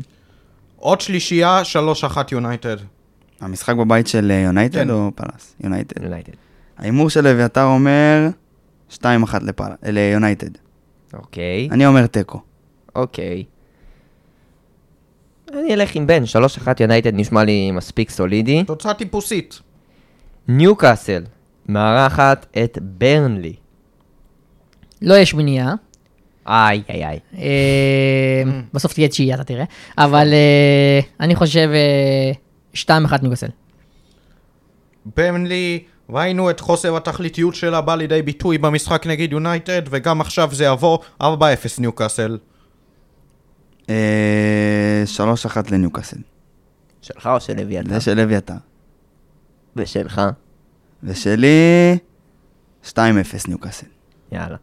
עוד שלישייה, 3-1 יונייטד. המשחק בבית של אה, יונייטד כן. או פאלאס? יונייטד. יונייטד. ההימור של אביתר אומר 2-1 לפל- ליונייטד. אוקיי, אני אומר תיקו. אוקיי. אני אלך עם בן, 3-1 יונייטד נשמע לי מספיק סולידי. תוצאה טיפוסית. ניוקאסל מארחת את ברנלי. לא יש מניעה. איי איי איי. אה, בסוף תהיה תשיעי, אתה תראה. אבל אה, אני חושב אה, 2-1 ניוקאסל. ברנלי, ראינו את חוסר התכליתיות שלה בא לידי ביטוי במשחק נגד יונייטד, וגם עכשיו זה יבוא 4-0 ניוקאסל. אה, 3-1 לניוקאסל. שלך או של אביתר? זה של אביתר. ושלך? ושלי 2-0 ניוקאסל. יאללה.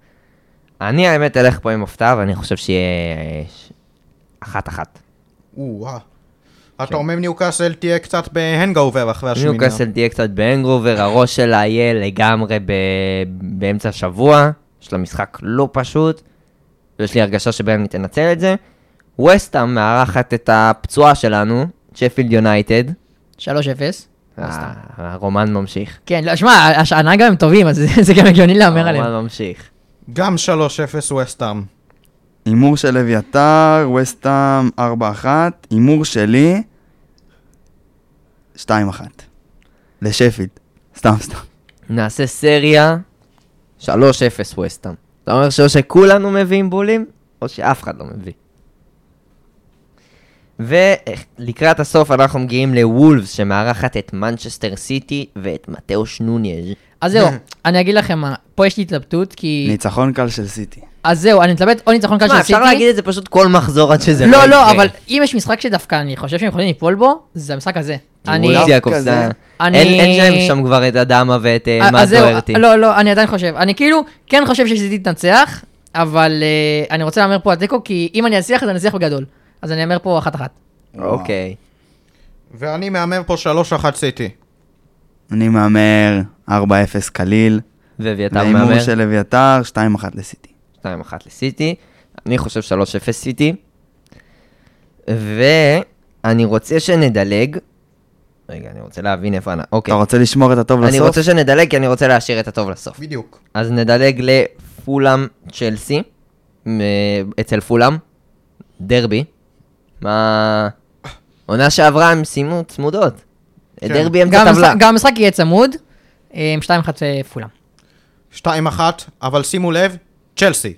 אני האמת אלך פה עם הפתעה, ואני חושב שיהיה אה, אחת-אחת. או-אה. אתה אומר ניוקאסל תהיה קצת ב hangover אחרי השמיניה. ניוקאסל תהיה קצת ב hangover, הראש שלה יהיה לגמרי ב... באמצע השבוע, יש לה משחק לא פשוט, ויש לי הרגשה שברנלי תנצל את זה. וסטאם מארחת את הפצועה שלנו, שפילד יונייטד. 3-0. אה, הרומן ממשיך. כן, לא, שמע, השנה גם הם טובים, אז זה- זה גם הגיוני להמר עליהם. הרומן ממשיך. גם 3-0 וסטאם. הימור של אביתר, וסטאם 4-1, הימור שלי 2-1. לשפילד. סתם, סתם. נעשה סריה 3-0 וסטאם. אתה אומר שאו שכולנו מביאים בולים, או שאף אחד לא מביא. ולקראת הסוף אנחנו מגיעים לוולפס שמארחת את מנצ'סטר סיטי ואת מתאוש נוניז. אז זהו, אני אגיד לכם מה, פה יש לי התלבטות, כי... ניצחון קל של סיטי. אז זהו, אני מתלבט או ניצחון קל של סיטי. אפשר להגיד את זה פשוט כל מחזור עד שזה לא, יקרה. לא, אבל אם יש משחק שדווקא אני חושב שהם יכולים ליפול בו, זה המשחק הזה. אני... אין להם שם כבר את אדמה ואת אה, זהו, דוארטי. לא, לא, אני עדיין חושב. אני כאילו, כן חושב שסיטי תנצח, אבל אה, אני רוצה להמר פה על תיקו, כי אם אני אצליח, אז אני אצליח בגדול. אז אני אאמר פה אחת-אחת. אוקיי. ואני מהמר פה 3-1 סיטי. אני מהמר 4-0 קליל. ואביתר מהמר של אביתר 2-1 לסיטי. 2-1 לסיטי. אני חושב 3-0 סיטי. ואני רוצה שנדלג. רגע, אני רוצה להבין איפה אני... אוקיי. אתה רוצה לשמור את הטוב אני לסוף? רוצה שנדלג כי אני רוצה להשאיר את הטוב לסוף. בדיוק. אז נדלג לפולאם צ'לסי, אצל פולאם, דרבי. מה... עונה שעברה הם סיימו צמודות. כן. דרבי אמצע גם טבלה. גם המשחק יהיה צמוד, אה, עם 2-1 פולה. 2-1, אבל שימו לב, צ'לסי.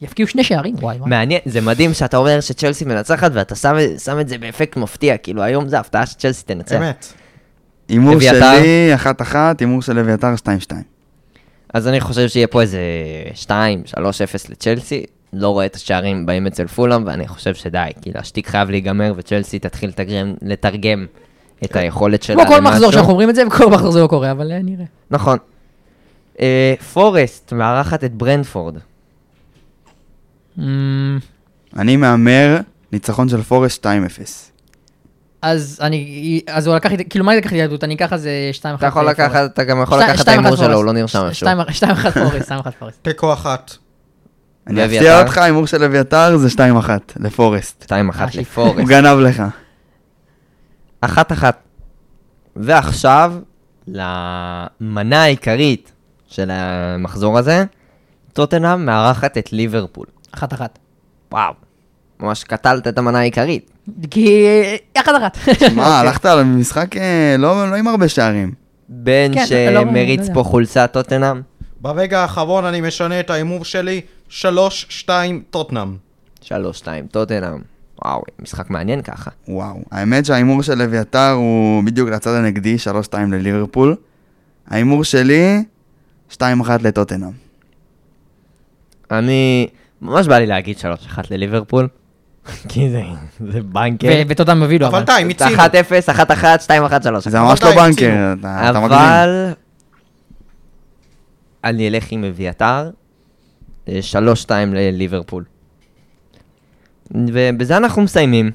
יפקיעו שני שערים, וואי וואי. מעניין, זה מדהים שאתה אומר שצ'לסי מנצחת ואתה שם, שם את זה באפקט מפתיע, כאילו היום זה הפתעה שצ'לסי תנצח. אמת. הימור? שלי 1-1, הימור של אביתר 2-2. אז אני חושב שיהיה פה איזה 2, 3-0 לצ'לסי. לא רואה את השערים באים אצל פולאם, ואני חושב שדי, כאילו השטיק חייב להיגמר וצ'לסי תתחיל לתרגם, לתרגם את היכולת שלה כמו כל מחזור. שאנחנו אומרים את זה, וכל מחזור זה לא קורה, אבל אה, נראה. נכון. אה, פורסט מארחת את ברנפורד. אמ, אני מהמר ניצחון של פורסט 2-0. אז אני, אז הוא לקח כאילו מה לקח לי יהדות? אני אקח אז 2-1. אתה יכול לקחת, אתה גם יכול לקחת את ההימור שלו, הוא לא נרשם משהו. 2-1 פורס, 2-1 פורס. תיקו אחת. אני? אפתיע אותך, ההימור של אביתר זה 2-1 לפורסט. 2-1 אה, לפורסט. הוא גנב לך. אחת אחת. ועכשיו, למנה העיקרית של המחזור הזה, טוטנאם מארחת את ליברפול. 1-1. וואו, ממש קטלת את המנה העיקרית. כי... 1-1. מה, הלכת על משחק אה, לא לא עם הרבה שערים. בן כן, לא- לא שמריץ יודע. פה חולצה טוטנאם, ברגע האחרון אני משנה את ההימור שלי, 3-2 טוטנאם. 3-2 טוטנאם. וואו, משחק מעניין ככה. וואו. האמת שההימור של אביתר הוא בדיוק לצד הנגדי, 3-2 לליברפול. ההימור שלי, 2-1 לטוטנאם. אני, ממש בא לי להגיד 3-1 לליברפול, כי זה, זה בנקר. וטוטם הובילו, אבל אבל. די, מיצינו. 1-0, 1-1, 2-1, 3 זה ממש לא בנקר. אתה מגזים. אבל אני אלך עם אביתר, אה, 3-2 לליברפול. ובזה אנחנו מסיימים.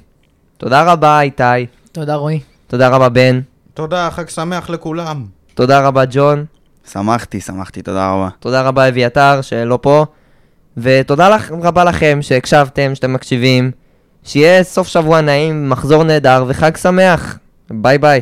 תודה רבה איתי, תודה רועי. תודה רבה בן, תודה, חג שמח לכולם. תודה רבה ג'ון, שמחתי, שמחתי, תודה רבה. תודה רבה אביתר שלא פה, ותודה לך, רבה לכם שהקשבתם, שאתם מקשיבים. שיהיה סוף שבוע נעים, מחזור נהדר וחג שמח. ביי ביי.